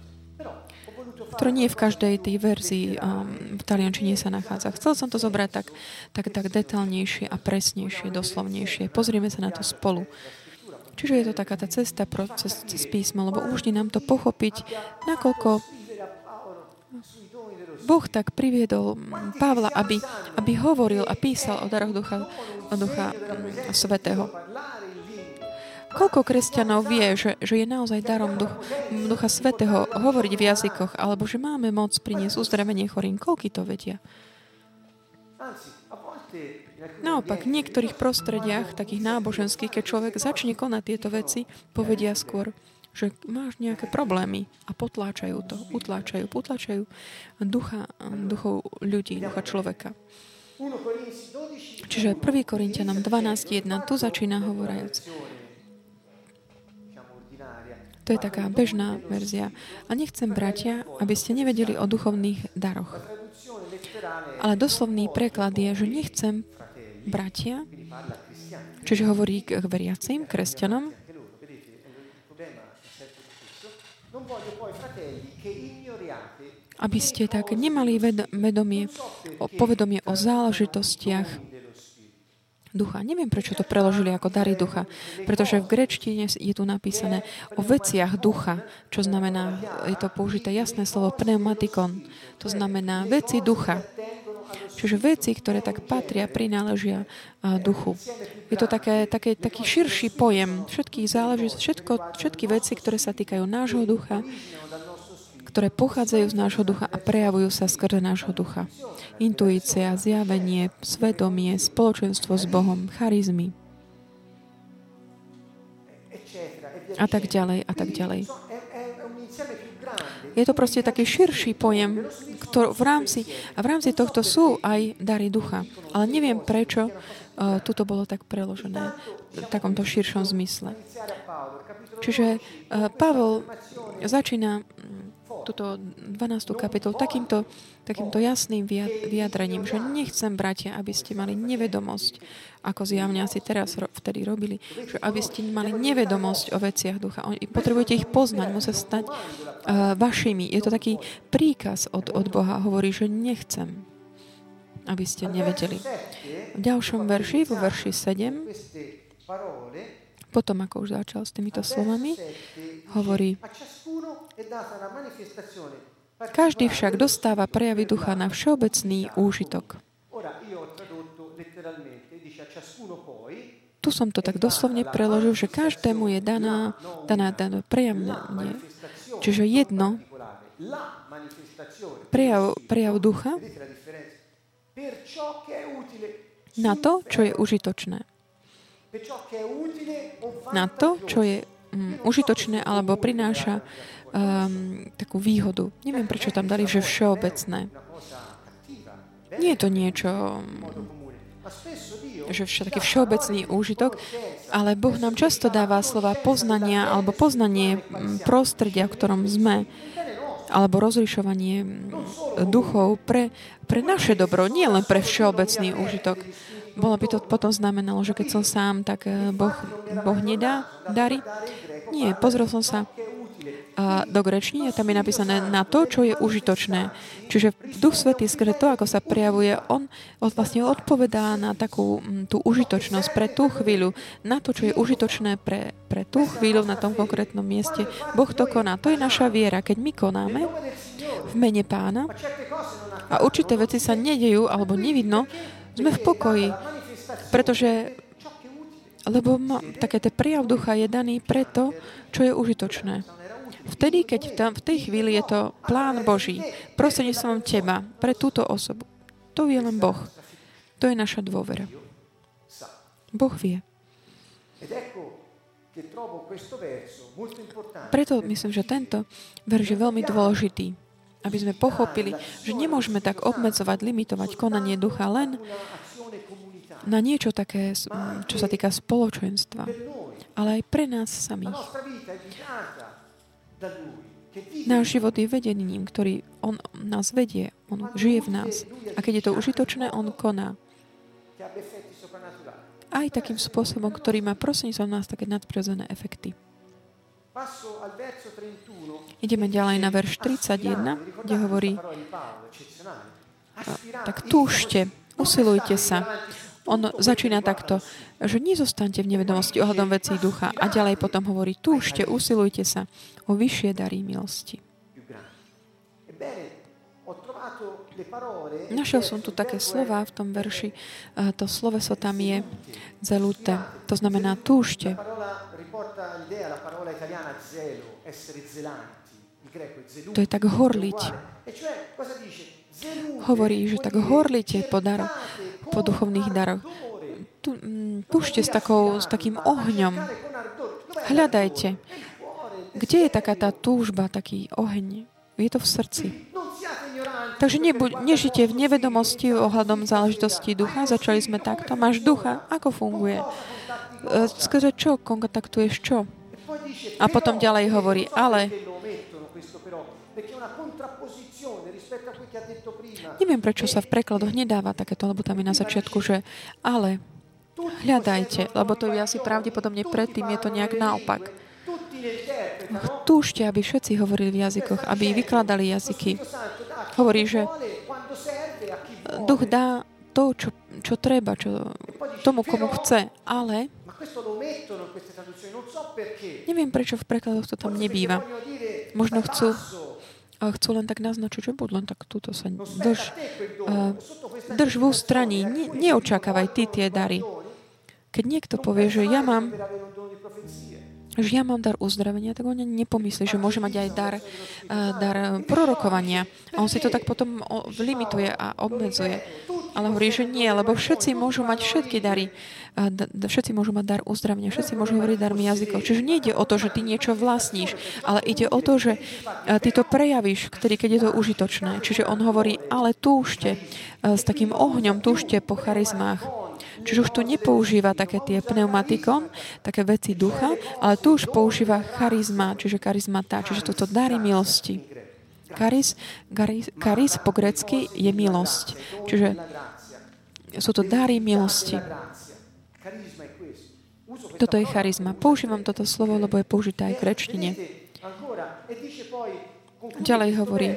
ktoré nie v každej tej verzii um, v taliančine sa nachádza. Chcel som to zobrať tak, tak, tak detailnejšie a presnejšie, doslovnejšie. Pozrieme sa na to spolu. Čiže je to taká tá cesta cez, cez písmo, lebo umožní nám to pochopiť, nakoľko Boh tak priviedol Pavla, aby, aby hovoril a písal o daroch Ducha, o Ducha mm, Svetého. Koľko kresťanov vie, že, že je naozaj darom duch, Ducha Svetého hovoriť v jazykoch, alebo že máme moc priniesť uzdravenie chorým? Koľky to vedia? Naopak, v niektorých prostrediach, takých náboženských, keď človek začne konať tieto veci, povedia skôr, že máš nejaké problémy a potláčajú to, utláčajú, potláčajú ducha, duchov ľudí, ducha človeka. Čiže 1. Korintianom 12.1 tu začína hovorajúc. To je taká bežná verzia. A nechcem, bratia, aby ste nevedeli o duchovných daroch. Ale doslovný preklad je, že nechcem, bratia, čiže hovorí k veriacim, kresťanom, aby ste tak nemali vedomie, povedomie o záležitostiach ducha. Neviem, prečo to preložili ako dary ducha, pretože v grečtine je tu napísané o veciach ducha, čo znamená, je to použité jasné slovo pneumatikon, to znamená veci ducha. Čiže veci, ktoré tak patria, prináležia duchu. Je to také, také, taký širší pojem všetkých záležitostí, všetko, všetky veci, ktoré sa týkajú nášho ducha, ktoré pochádzajú z nášho ducha a prejavujú sa skrze nášho ducha. Intuícia, zjavenie, svedomie, spoločenstvo s Bohom, charizmy. A tak ďalej, a tak ďalej. Je to proste taký širší pojem, ktorý v rámci, a v rámci tohto sú aj dary ducha. Ale neviem, prečo uh, tuto bolo tak preložené v takomto širšom zmysle. Čiže uh, Pavel začína túto 12. kapitolu takýmto, takýmto jasným vyjadrením, že nechcem, bratia, aby ste mali nevedomosť, ako zjavne asi teraz vtedy robili, že aby ste mali nevedomosť o veciach ducha. Potrebujete ich poznať, musia stať uh, vašimi. Je to taký príkaz od, od Boha. Hovorí, že nechcem, aby ste nevedeli. V ďalšom verši, vo verši 7, potom, ako už začal s týmito slovami, hovorí, každý však dostáva prejavy ducha na všeobecný úžitok. Tu som to tak doslovne preložil, že každému je daná, daná, daná prejavne. Čiže jedno, prejav, prejav ducha na to, čo je užitočné. Na to, čo je um, užitočné alebo prináša um, takú výhodu. Neviem, prečo tam dali, že všeobecné. Nie je to niečo, že vš- taký všeobecný úžitok, ale Boh nám často dáva slova poznania alebo poznanie prostredia, v ktorom sme alebo rozlišovanie duchov pre, pre naše dobro, nie len pre všeobecný úžitok. Bolo by to potom znamenalo, že keď som sám, tak eh, Boh, boh nedá dary? Nie, pozrel som sa do grečtiny tam je napísané na to, čo je užitočné. Čiže Duch Svetý skrze to, ako sa prejavuje, on vlastne odpovedá na takú tú užitočnosť pre tú chvíľu, na to, čo je užitočné pre, pre tú chvíľu na tom konkrétnom mieste. Boh to koná. To je naša viera. Keď my konáme v mene pána a určité veci sa nedejú alebo nevidno, sme v pokoji, pretože lebo ma, také prijav ducha je daný preto, čo je užitočné. Vtedy, keď v, tam, v tej chvíli je to plán Boží, som teba, pre túto osobu. To vie len Boh. To je naša dôvera. Boh vie. Preto myslím, že tento verš je veľmi dôležitý, aby sme pochopili, že nemôžeme tak obmedzovať, limitovať konanie ducha len na niečo také, čo sa týka spoločenstva, ale aj pre nás samých. Náš život je vedením, ktorý On nás vedie, On žije v nás. A keď je to užitočné, On koná. Aj takým spôsobom, ktorý má sa nás také nadprirodzené efekty. Ideme ďalej na verš 31, kde hovorí tak túžte, usilujte sa, On začína takto, že nezostanete v nevedomosti ohľadom vecí ducha a ďalej potom hovorí, túžte, usilujte sa o vyššie dary milosti. Našiel som tu také slova v tom verši. To sloveso tam je zelute. To znamená túžte. To je tak horliť. Hovorí, že tak horlite po, daro, po duchovných daroch. Tu, túžte s, takou, s takým ohňom. Hľadajte. Kde je taká tá túžba, taký oheň? Je to v srdci. Takže nebuď, nežite v nevedomosti ohľadom záležitosti ducha. Začali sme takto. Máš ducha? Ako funguje? E, skrze čo? Kontaktuješ čo? A potom ďalej hovorí, ale Neviem, prečo sa v prekladoch nedáva takéto, lebo tam je na začiatku, že ale hľadajte, lebo to je asi pravdepodobne predtým, je to nejak naopak. Túžte, aby všetci hovorili v jazykoch, aby vykladali jazyky. Hovorí, že duch dá to, čo, čo treba, čo, tomu, komu chce, ale neviem, prečo v prekladoch to tam nebýva. Možno chcú chcú len tak naznačiť, že buď len tak túto sa drž, drž v ústraní, ne, neočakávaj ty tie dary. Keď niekto povie, že ja mám že ja mám dar uzdravenia, tak on nepomyslí, že môže mať aj dar, dar prorokovania. A on si to tak potom limituje a obmedzuje. Ale hovorí, že nie, lebo všetci môžu mať všetky dary. Všetci môžu mať dar uzdravenia, všetci môžu hovoriť darmi jazykov. Čiže nejde o to, že ty niečo vlastníš, ale ide o to, že ty to prejavíš, ktorý, keď je to užitočné. Čiže on hovorí, ale túžte s takým ohňom, túžte po charizmách. Čiže už tu nepoužíva také tie pneumatikon, také veci ducha, ale tu už používa charizma, čiže charizmata, čiže toto dary milosti. Charis, charis, charis po grecky je milosť. Čiže sú to dary milosti. Toto je charizma. Používam toto slovo, lebo je použité aj v rečtine. Ďalej hovorí,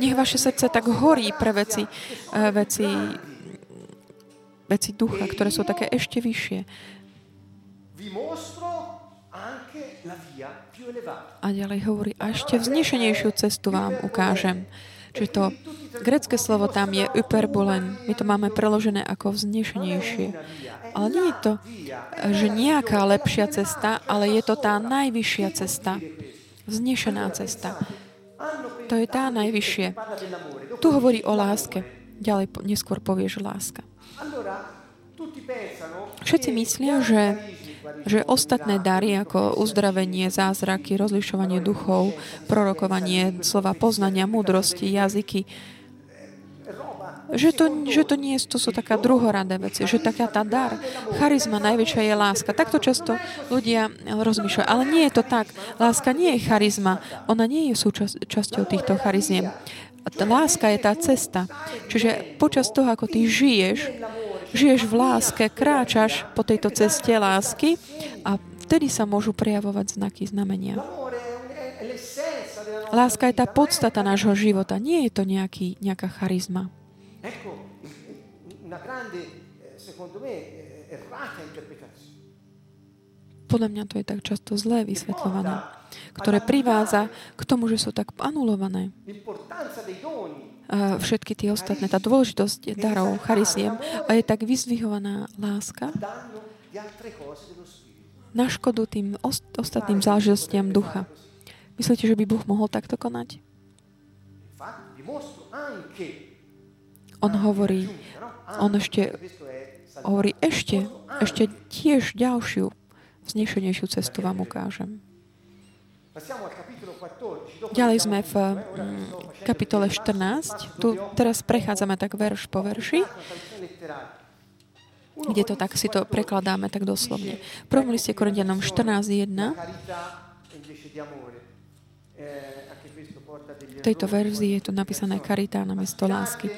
nech vaše srdce tak horí pre veci, eh, veci, veci ducha, ktoré sú také ešte vyššie. A ďalej hovorí, a ešte vznešenejšiu cestu vám ukážem. Čiže to grecké slovo tam je hyperbolen. My to máme preložené ako vznešenejšie. Ale nie je to, že nejaká lepšia cesta, ale je to tá najvyššia cesta. Vznešená cesta. To je tá najvyššie. Tu hovorí o láske. Ďalej neskôr povie, že láska. Všetci myslia, že že ostatné dary ako uzdravenie, zázraky, rozlišovanie duchov, prorokovanie, slova poznania, múdrosti, jazyky, že to, že to nie to sú taká druhoradé veci, že taká tá dar, charizma najväčšia je láska. Takto často ľudia rozmýšľajú, ale nie je to tak. Láska nie je charizma, ona nie je súčasťou týchto charizmiem. Láska je tá cesta. Čiže počas toho, ako ty žiješ, žiješ v láske, kráčaš po tejto ceste lásky a vtedy sa môžu prejavovať znaky, znamenia. Láska je tá podstata nášho života. Nie je to nejaký, nejaká charizma. Podľa mňa to je tak často zlé vysvetľované, ktoré priváza k tomu, že sú tak anulované všetky tie ostatné. Tá dôležitosť darov, chariziem a je tak vyzvihovaná láska na škodu tým ostatným záležitostiam ducha. Myslíte, že by Boh mohol takto konať? On hovorí, on ešte hovorí ešte, ešte tiež ďalšiu, vznešenejšiu cestu vám ukážem. Ďalej sme v mm, kapitole 14. Tu teraz prechádzame tak verš po verši, kde to tak si to prekladáme tak doslovne. V prvom liste Korintianom 14.1 v tejto verzii je tu napísané karitá na mesto lásky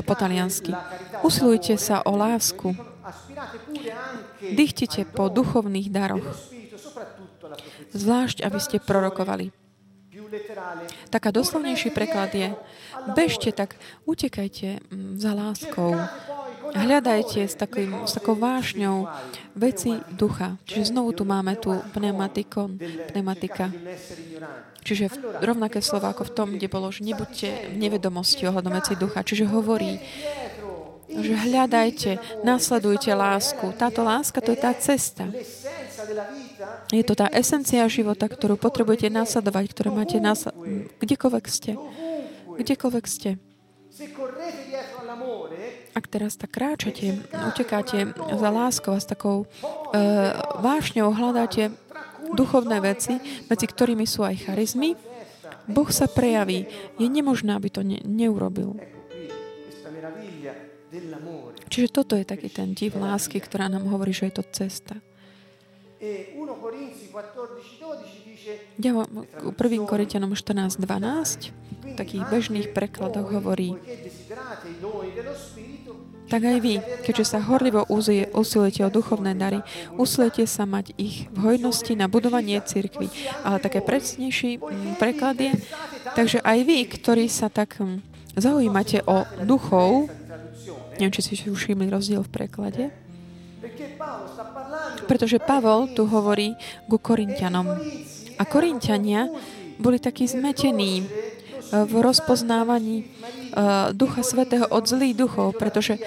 po taliansky. Usilujte sa o lásku. Dychtite po duchovných daroch zvlášť aby ste prorokovali. Taká doslovnejší preklad je bežte tak, utekajte mm, za láskou. Hľadajte s, takým, s takou vášňou veci ducha. Čiže znovu tu máme tu pneumatikon, pneumatika. Čiže v, rovnaké slovo ako v tom, kde bolo, že nebuďte v nevedomosti ohľadom veci ducha. Čiže hovorí, že hľadajte, nasledujte lásku. Táto láska to je tá cesta. Je to tá esencia života, ktorú potrebujete nasledovať, ktorú máte nasledovať. Kdekoľvek ste. Kdekoľvek ste. Ak teraz tak kráčate, utekáte za láskou a s takou e, vášňou hľadáte duchovné veci, medzi ktorými sú aj charizmy, Boh sa prejaví. Je nemožné, aby to ne, neurobil. Čiže toto je taký ten div lásky, ktorá nám hovorí, že je to cesta. Ďalej, 1. Korintianom 14.12 v takých bežných prekladoch hovorí tak aj vy, keďže sa horlivo usilujete o duchovné dary, usilujete sa mať ich v hojnosti na budovanie cirkvy. Ale také presnejší mm, preklad je, takže aj vy, ktorí sa tak mm, zaujímate o duchov, neviem, či si všimli rozdiel v preklade, pretože Pavol tu hovorí ku Korintianom. A Korintiania boli takí zmetení v rozpoznávaní Ducha Svetého od zlých duchov, pretože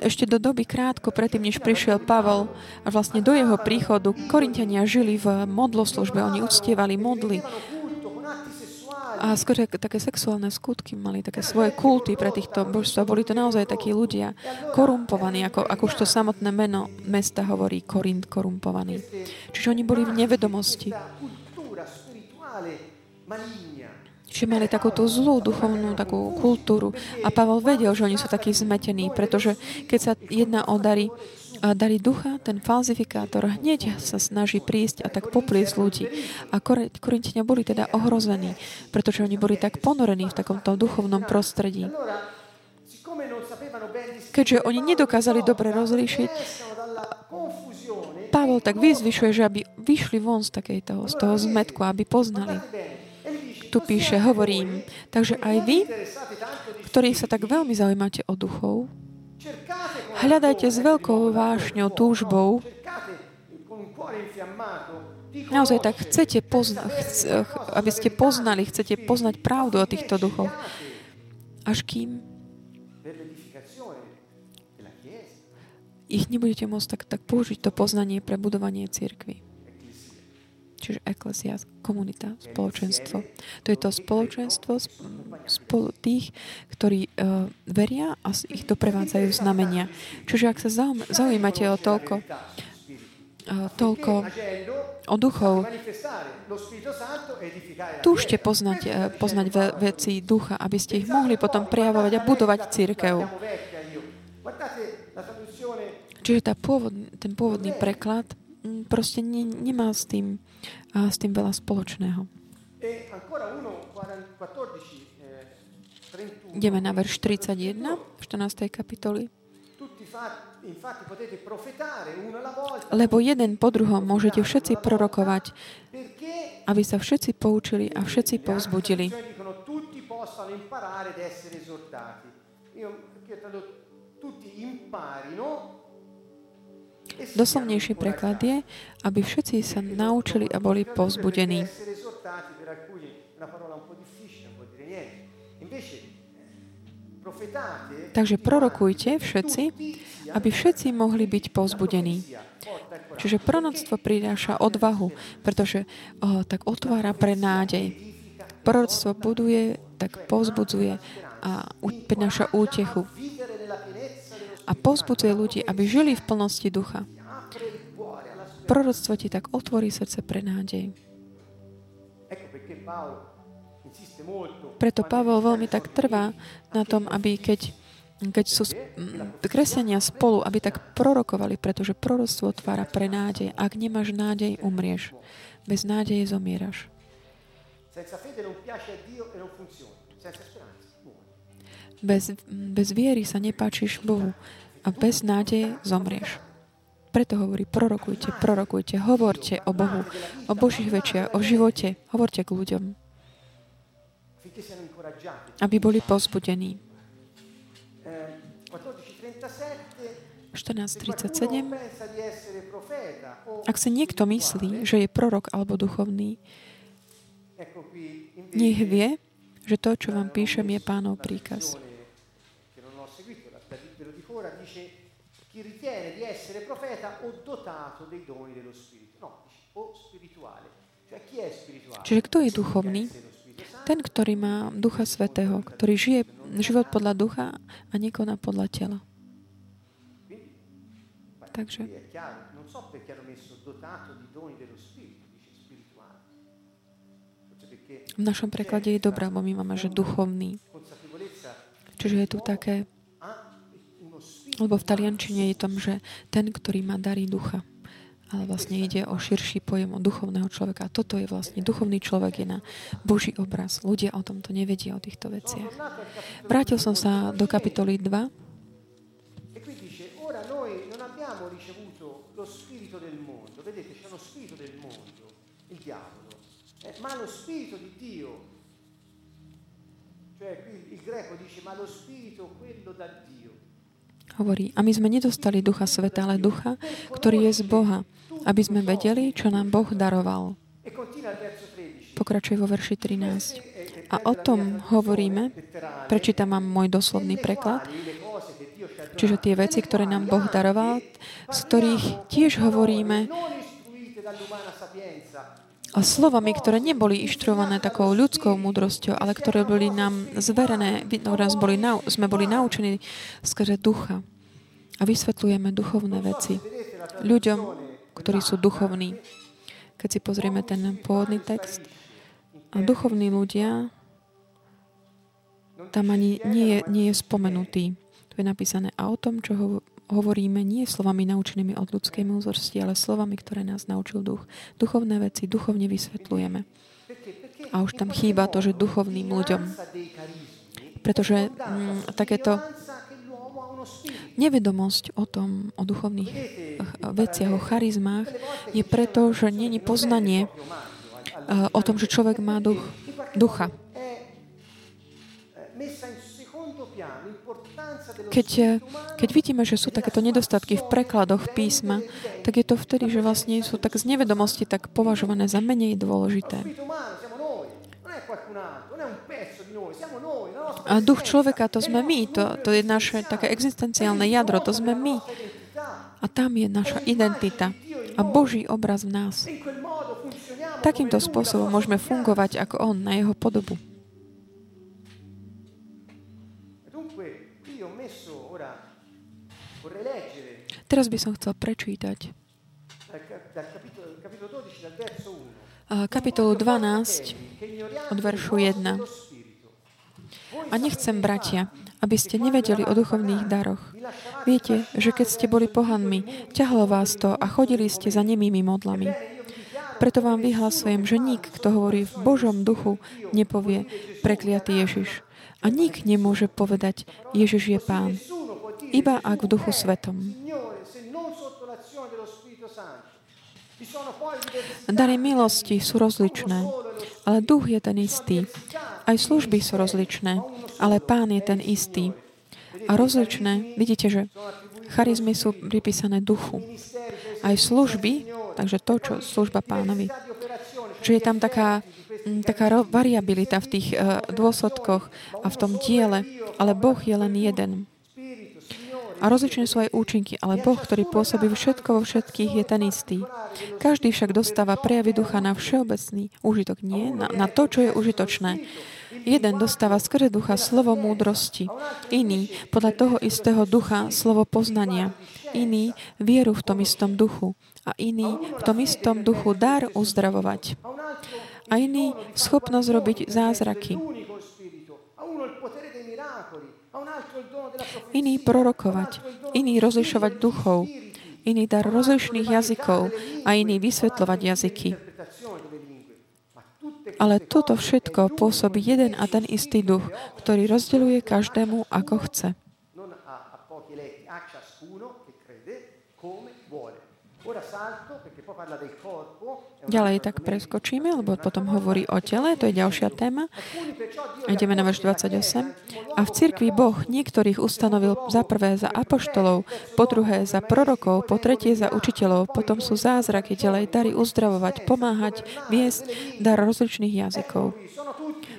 ešte do doby krátko predtým, než prišiel Pavol a vlastne do jeho príchodu, Korintiania žili v modloslužbe, oni uctievali modly, a skôr také sexuálne skutky mali, také svoje kulty pre týchto božstva. Boli to naozaj takí ľudia korumpovaní, ako, ako už to samotné meno mesta hovorí, Korint korumpovaný. Čiže oni boli v nevedomosti. Čiže mali takúto zlú duchovnú takú kultúru. A Pavel vedel, že oni sú takí zmetení, pretože keď sa jedná o dary, dary ducha, ten falzifikátor hneď sa snaží prísť a tak popliesť ľudí. A Korintiania boli teda ohrození, pretože oni boli tak ponorení v takomto duchovnom prostredí. Keďže oni nedokázali dobre rozlíšiť, Pavel tak vyzvyšuje, že aby vyšli von z, takejto, z toho zmetku, aby poznali. Tu píše, hovorím, takže aj vy, ktorí sa tak veľmi zaujímate o duchov, Hľadajte s veľkou vášňou, túžbou, naozaj tak chcete pozna- chc- aby ste poznali, chcete poznať pravdu o týchto duchoch. Až kým ich nebudete môcť tak, tak použiť to poznanie pre budovanie cirkvy čiže eklesia, komunita, spoločenstvo. To je to spoločenstvo spolu tých, ktorí uh, veria a ich doprevádzajú znamenia. Čiže ak sa zaujímate o toľko, uh, toľko o duchov, túžte poznať, uh, poznať ve, veci ducha, aby ste ich mohli potom prejavovať a budovať církev. Čiže tá pôvod, ten pôvodný preklad proste ne, nemá s tým, a s tým veľa spoločného. Ideme na verš 31 v 14. kapitoli. Lebo jeden po druhom môžete všetci prorokovať, aby sa všetci poučili a všetci povzbudili. Tutti imparino Doslovnejší preklad je, aby všetci sa naučili a boli povzbudení. Takže prorokujte všetci, aby všetci mohli byť povzbudení. Čiže proroctvo prináša odvahu, pretože oh, tak otvára pre nádej. Proroctvo buduje, tak povzbudzuje a prináša útechu a pozbudzuje ľudí, aby žili v plnosti ducha. Proroctvo ti tak otvorí srdce pre nádej. Preto Pavol veľmi tak trvá na tom, aby keď, keď sú kresenia spolu, aby tak prorokovali, pretože proroctvo otvára pre nádej. Ak nemáš nádej, umrieš. Bez nádeje zomieraš. Bez, bez viery sa nepáčiš Bohu a bez nádeje zomrieš. Preto hovorí, prorokujte, prorokujte, hovorte o Bohu, o Božích večiach, o živote, hovorte k ľuďom, aby boli pozbudení. Eh, 14.37 Se 14.37 qualcuno pensa di essere profeta o Ak si niekto myslí, že je prorok alebo duchovný, nech vie, že to, čo vám píšem, je pánov príkaz. che non ho seguito, la- la- ve lo dico ora, dice chi ritiene di essere profeta o dotato dei doni dello Spirito. No, o spirituale. Cioè chi è spirituale? Čiže kto je duchovný? Ten, ktorý má Ducha Svetého, ktorý žije život podľa ducha a nekoná podľa tela. Takže v našom preklade je dobrá, bo my máme, že duchovný. Čiže je tu také, lebo v taliančine je tom, že ten, ktorý má darí ducha. Ale vlastne ide o širší pojem o duchovného človeka. A toto je vlastne, duchovný človek je na Boží obraz. Ľudia o tomto nevedia, o týchto veciach. Vrátil som sa do kapitoly 2 E qui dice, ora noi non abbiamo ricevuto lo spirito del mondo, vedete c'è uno spirito del mondo, il diavolo, ma lo spirito di Dio. Cioè il greco dice, ma lo spirito quello da Dio. Hovorí, a my sme nedostali ducha sveta, ale ducha, ktorý je z Boha, aby sme vedeli, čo nám Boh daroval. Continua il verso 13. Pokračuje vo verši 13. A o tom hovoríme, prečítam vám môj doslovný preklad, čiže tie veci, ktoré nám Boh daroval, z ktorých tiež hovoríme slovami, ktoré neboli inštruované takou ľudskou múdrosťou, ale ktoré boli nám zverené, ktoré nás boli, sme boli naučení skrze ducha. A vysvetľujeme duchovné veci ľuďom, ktorí sú duchovní. Keď si pozrieme ten pôvodný text, a duchovní ľudia, tam ani nie je, nie je spomenutý. Tu je napísané a o tom, čo ho, hovoríme, nie slovami naučenými od ľudskej múdrosti, ale slovami, ktoré nás naučil duch. Duchovné veci duchovne vysvetľujeme. A už tam chýba to, že duchovným ľuďom. Pretože mm, takéto nevedomosť o tom, o duchovných eh, veciach, o charizmách, je preto, že není poznanie eh, o tom, že človek má duch, ducha. Keď, eh, keď vidíme, že sú takéto nedostatky v prekladoch písma, tak je to vtedy, že vlastne sú tak z nevedomosti tak považované za menej dôležité. A duch človeka, to sme my, to, to je naše také existenciálne jadro, to sme my. A tam je naša identita a Boží obraz v nás. Takýmto spôsobom môžeme fungovať ako On, na Jeho podobu. Teraz by som chcel prečítať dal, cap- dal capitolo, capitolo 12, dal verso 1. a kapitolu 12 od veršu 1. A nechcem, bratia, aby ste nevedeli o duchovných daroch. Viete, že keď ste boli pohanmi, ťahlo vás to a chodili ste za nemými modlami. Preto vám vyhlasujem, že nik, kto hovorí v Božom duchu, nepovie prekliatý Ježiš. A nik nemôže povedať, Ježiš je Pán, iba ak v duchu svetom. Dary milosti sú rozličné, ale duch je ten istý. Aj služby sú rozličné, ale pán je ten istý. A rozličné, vidíte, že charizmy sú pripísané duchu. Aj služby, takže to, čo služba pánovi, že je tam taká, mm, taká variabilita v tých uh, dôsledkoch a v tom diele, ale Boh je len jeden. A rozličné sú aj účinky, ale Boh, ktorý pôsobí všetko vo všetkých, je ten istý. Každý však dostáva prejavy ducha na všeobecný užitok, nie na, na to, čo je užitočné. Jeden dostáva skrze ducha slovo múdrosti, iný podľa toho istého ducha slovo poznania, iný vieru v tom istom duchu a iný v tom istom duchu dar uzdravovať. A iný schopnosť robiť zázraky. l'unico Spirito. A uno il potere dei miracoli, a un Iný prorokovať, iný rozlišovať duchov, iný dar rozlišných jazykov a iný vysvetľovať jazyky. Ale toto všetko pôsobí jeden a ten istý duch, ktorý rozdeľuje každému, ako chce. Ďalej tak preskočíme, lebo potom hovorí o tele, to je ďalšia téma. Ideme na verš 28. A v cirkvi Boh niektorých ustanovil za prvé za apoštolov, po druhé za prorokov, po tretie za učiteľov, potom sú zázraky, ďalej dary uzdravovať, pomáhať, viesť, dar rozličných jazykov.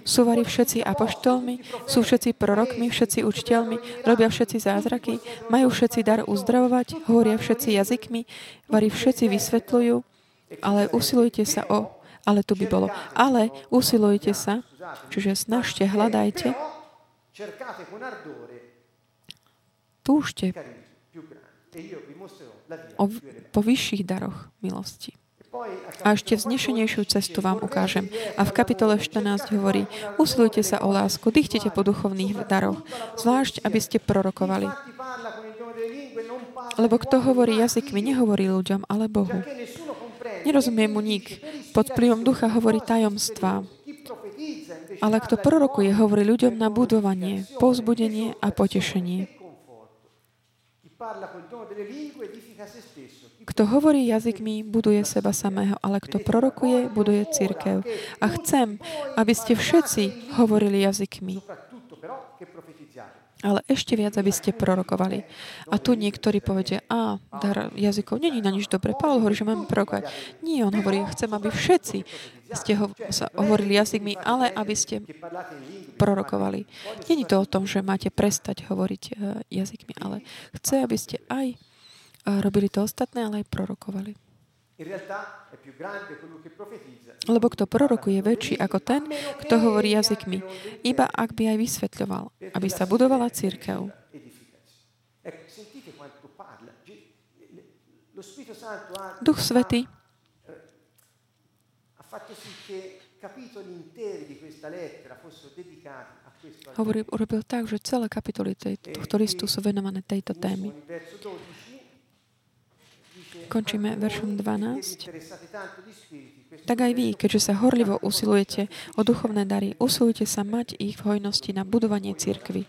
Sú vari všetci apoštolmi, sú všetci prorokmi, všetci učiteľmi, robia všetci zázraky, majú všetci dar uzdravovať, hovoria všetci jazykmi, vari všetci vysvetľujú, ale usilujte sa o, ale tu by bolo, ale usilujte sa, čiže snažte, hľadajte, túžte e o, po vyšších daroch milosti. A ešte vznešenejšiu cestu vám ukážem. A v kapitole 14 hovorí, usilujte sa o lásku, dýchtete po duchovných daroch, zvlášť, aby ste prorokovali. Lebo kto hovorí jazykmi, nehovorí ľuďom, ale Bohu. Nerozumie mu nik. Pod vplyvom ducha hovorí tajomstvá. Ale kto prorokuje, hovorí ľuďom na budovanie, povzbudenie a potešenie. E Kto hovorí jazykmi, buduje seba samého, ale kto prorokuje, buduje církev. A chcem, aby ste všetci hovorili jazykmi, ale ešte viac, aby ste prorokovali. A tu niektorí povedia, a dar jazykov není na nič dobre. Pavel hovorí, že máme prorokovať. Nie, on hovorí, chcem, aby všetci ste ho, sa hovorili jazykmi, ale aby ste prorokovali. Není to o tom, že máte prestať hovoriť eh, jazykmi, ale chce, aby ste aj robili to ostatné, ale aj prorokovali. Lebo kto prorokuje väčší ako ten, kto hovorí jazykmi, iba ak by aj vysvetľoval, aby sa budovala církev. Duch Svetý hovorí, urobil tak, že celé kapitoly tohto listu sú venované tejto témy. Con il verso 12 dice Končíme veršom 12. interessate tanto di spiriti, questo Tak aj vy, keďže sa horlivo usilujete o duchovné dary, usilujte sa mať ich v hojnosti na budovanie spiriti.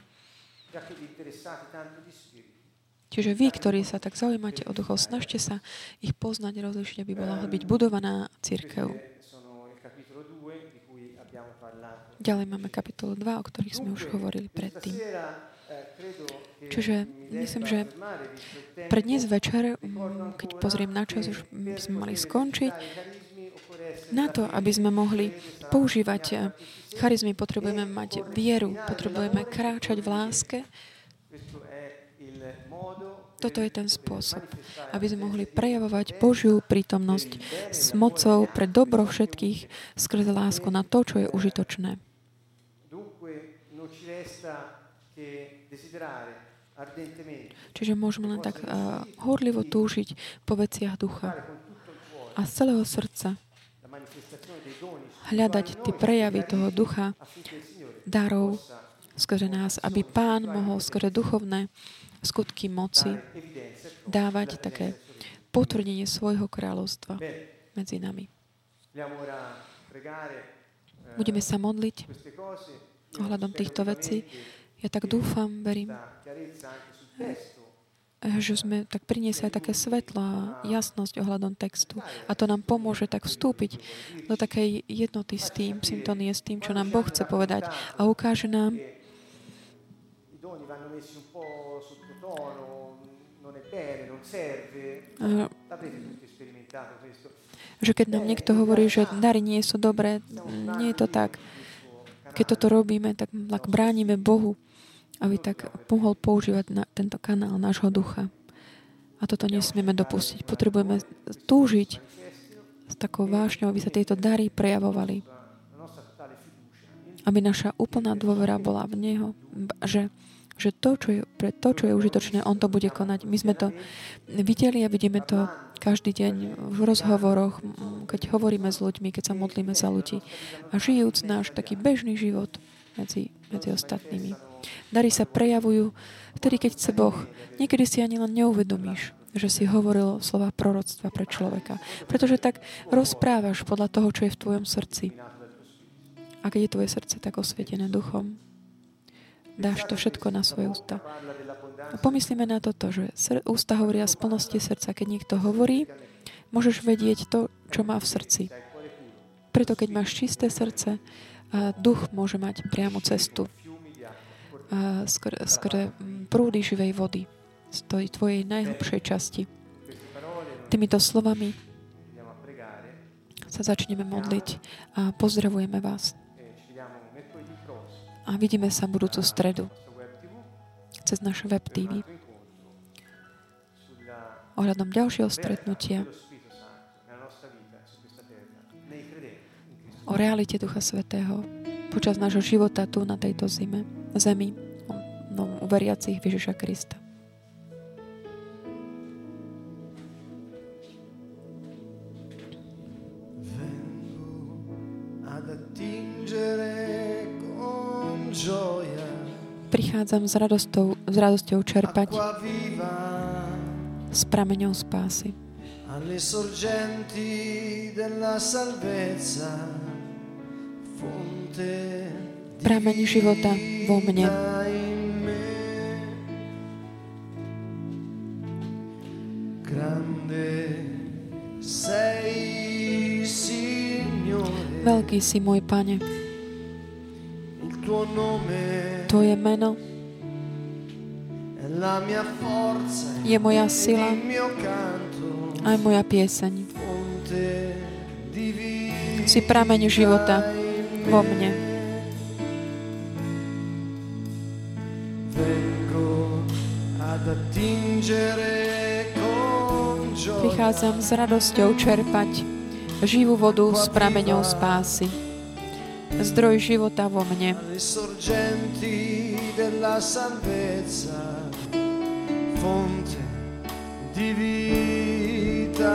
Čiže vy, ktorí sa tak zaujímate o duchov, snažte sa ich poznať rozlišne, aby bola byť budovaná církev. Sono il capitolo 2 di cui abbiamo parlato. Ďalej máme kapitolu 2, o ktorých sme už hovorili predtým. Čiže myslím, že pre dnes večer, mm, keď pozriem na čas, už by sme mali skončiť. Na to, aby sme mohli používať eh, charizmy, potrebujeme mať vieru, potrebujeme kráčať v láske. Toto je ten spôsob, aby sme mohli prejavovať Božiu prítomnosť s mocou pre dobro všetkých skrze lásku na to, čo je užitočné. Dunque non ci resta che desiderare Čiže môžeme len tak uh, horlivo túžiť po veciach ducha a z celého srdca. Hľadať tie prejavy toho ducha, darov skrze nás, aby Pán mohol skrze duchovné skutky moci dávať také potvrdenie svojho kráľovstva medzi nami. eh, Budeme sa modliť ohľadom týchto vecí. Ja tak dúfam, verím, že sme tak priniesli aj také svetlo a jasnosť ohľadom textu. A to nám pomôže tak vstúpiť do takej jednoty s tým, syntonie s tým, čo nám Boh chce povedať. A ukáže nám, že keď nám niekto hovorí, že dary nie sú dobré, nie je to tak. Keď toto robíme, tak, tak bránime Bohu, aby tak mohol používať na tento kanál nášho ducha. A toto nesmieme dopustiť. Potrebujeme túžiť s takou vášňou, aby sa tieto dary prejavovali. Aby naša úplná dôvera bola v Neho, že, že to, čo je, pre to, čo je užitočné, On to bude konať. My sme to videli a vidíme to každý deň v rozhovoroch, keď hovoríme s ľuďmi, keď sa modlíme za ľudí. A žijúc náš taký bežný život medzi, medzi ostatnými. Dary sa prejavujú vtedy, keď chce Boh. Niekedy si ani len neuvedomíš, že si hovoril slova proroctva pre človeka. Pretože tak rozprávaš podľa toho, čo je v tvojom srdci. A keď je tvoje srdce tak osvietené duchom, dáš to všetko na svoje ústa. dell'abbondanza Pomyslíme na toto, že ústa hovoria z plnosti srdca. Keď niekto hovorí, môžeš vedieť to, čo má v srdci. Preto keď máš čisté srdce, a duch môže mať priamu cestu a skr- skr- prúdy živej vody z tej tvojej najhlbšej časti. Týmito slovami sa začneme modliť a pozdravujeme vás. A vidíme sa budúcu stredu cez naše web TV ohľadom ďalšieho stretnutia o realite Ducha Svetého počas nášho života tu na tejto zime, zemi, no, u veriacich Ježiša Krista. Prichádzam s radosťou, s radosťou čerpať s prameňou spásy. Alle sorgenti della salvezza, prameň života vo mne. Veľký si môj Pane. Tvoje meno je moja sila aj moja pieseň. Si prameň života vo mne. Prichádzam s radosťou čerpať živú vodu s prameňou spásy zdroj života vo mne. fonte di vita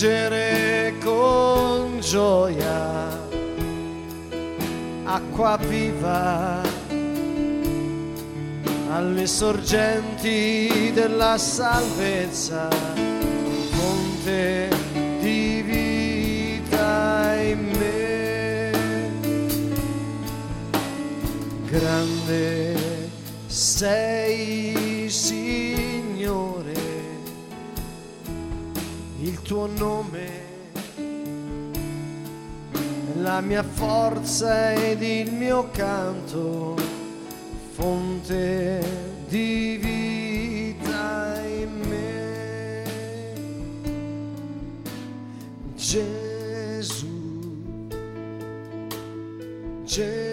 attingere con gioia acqua viva alle sorgenti della salvezza, fonte di vita in me. Grande sei, tuo nome la mia forza ed il mio canto, fonte di vita in me. Gesù, Gesù,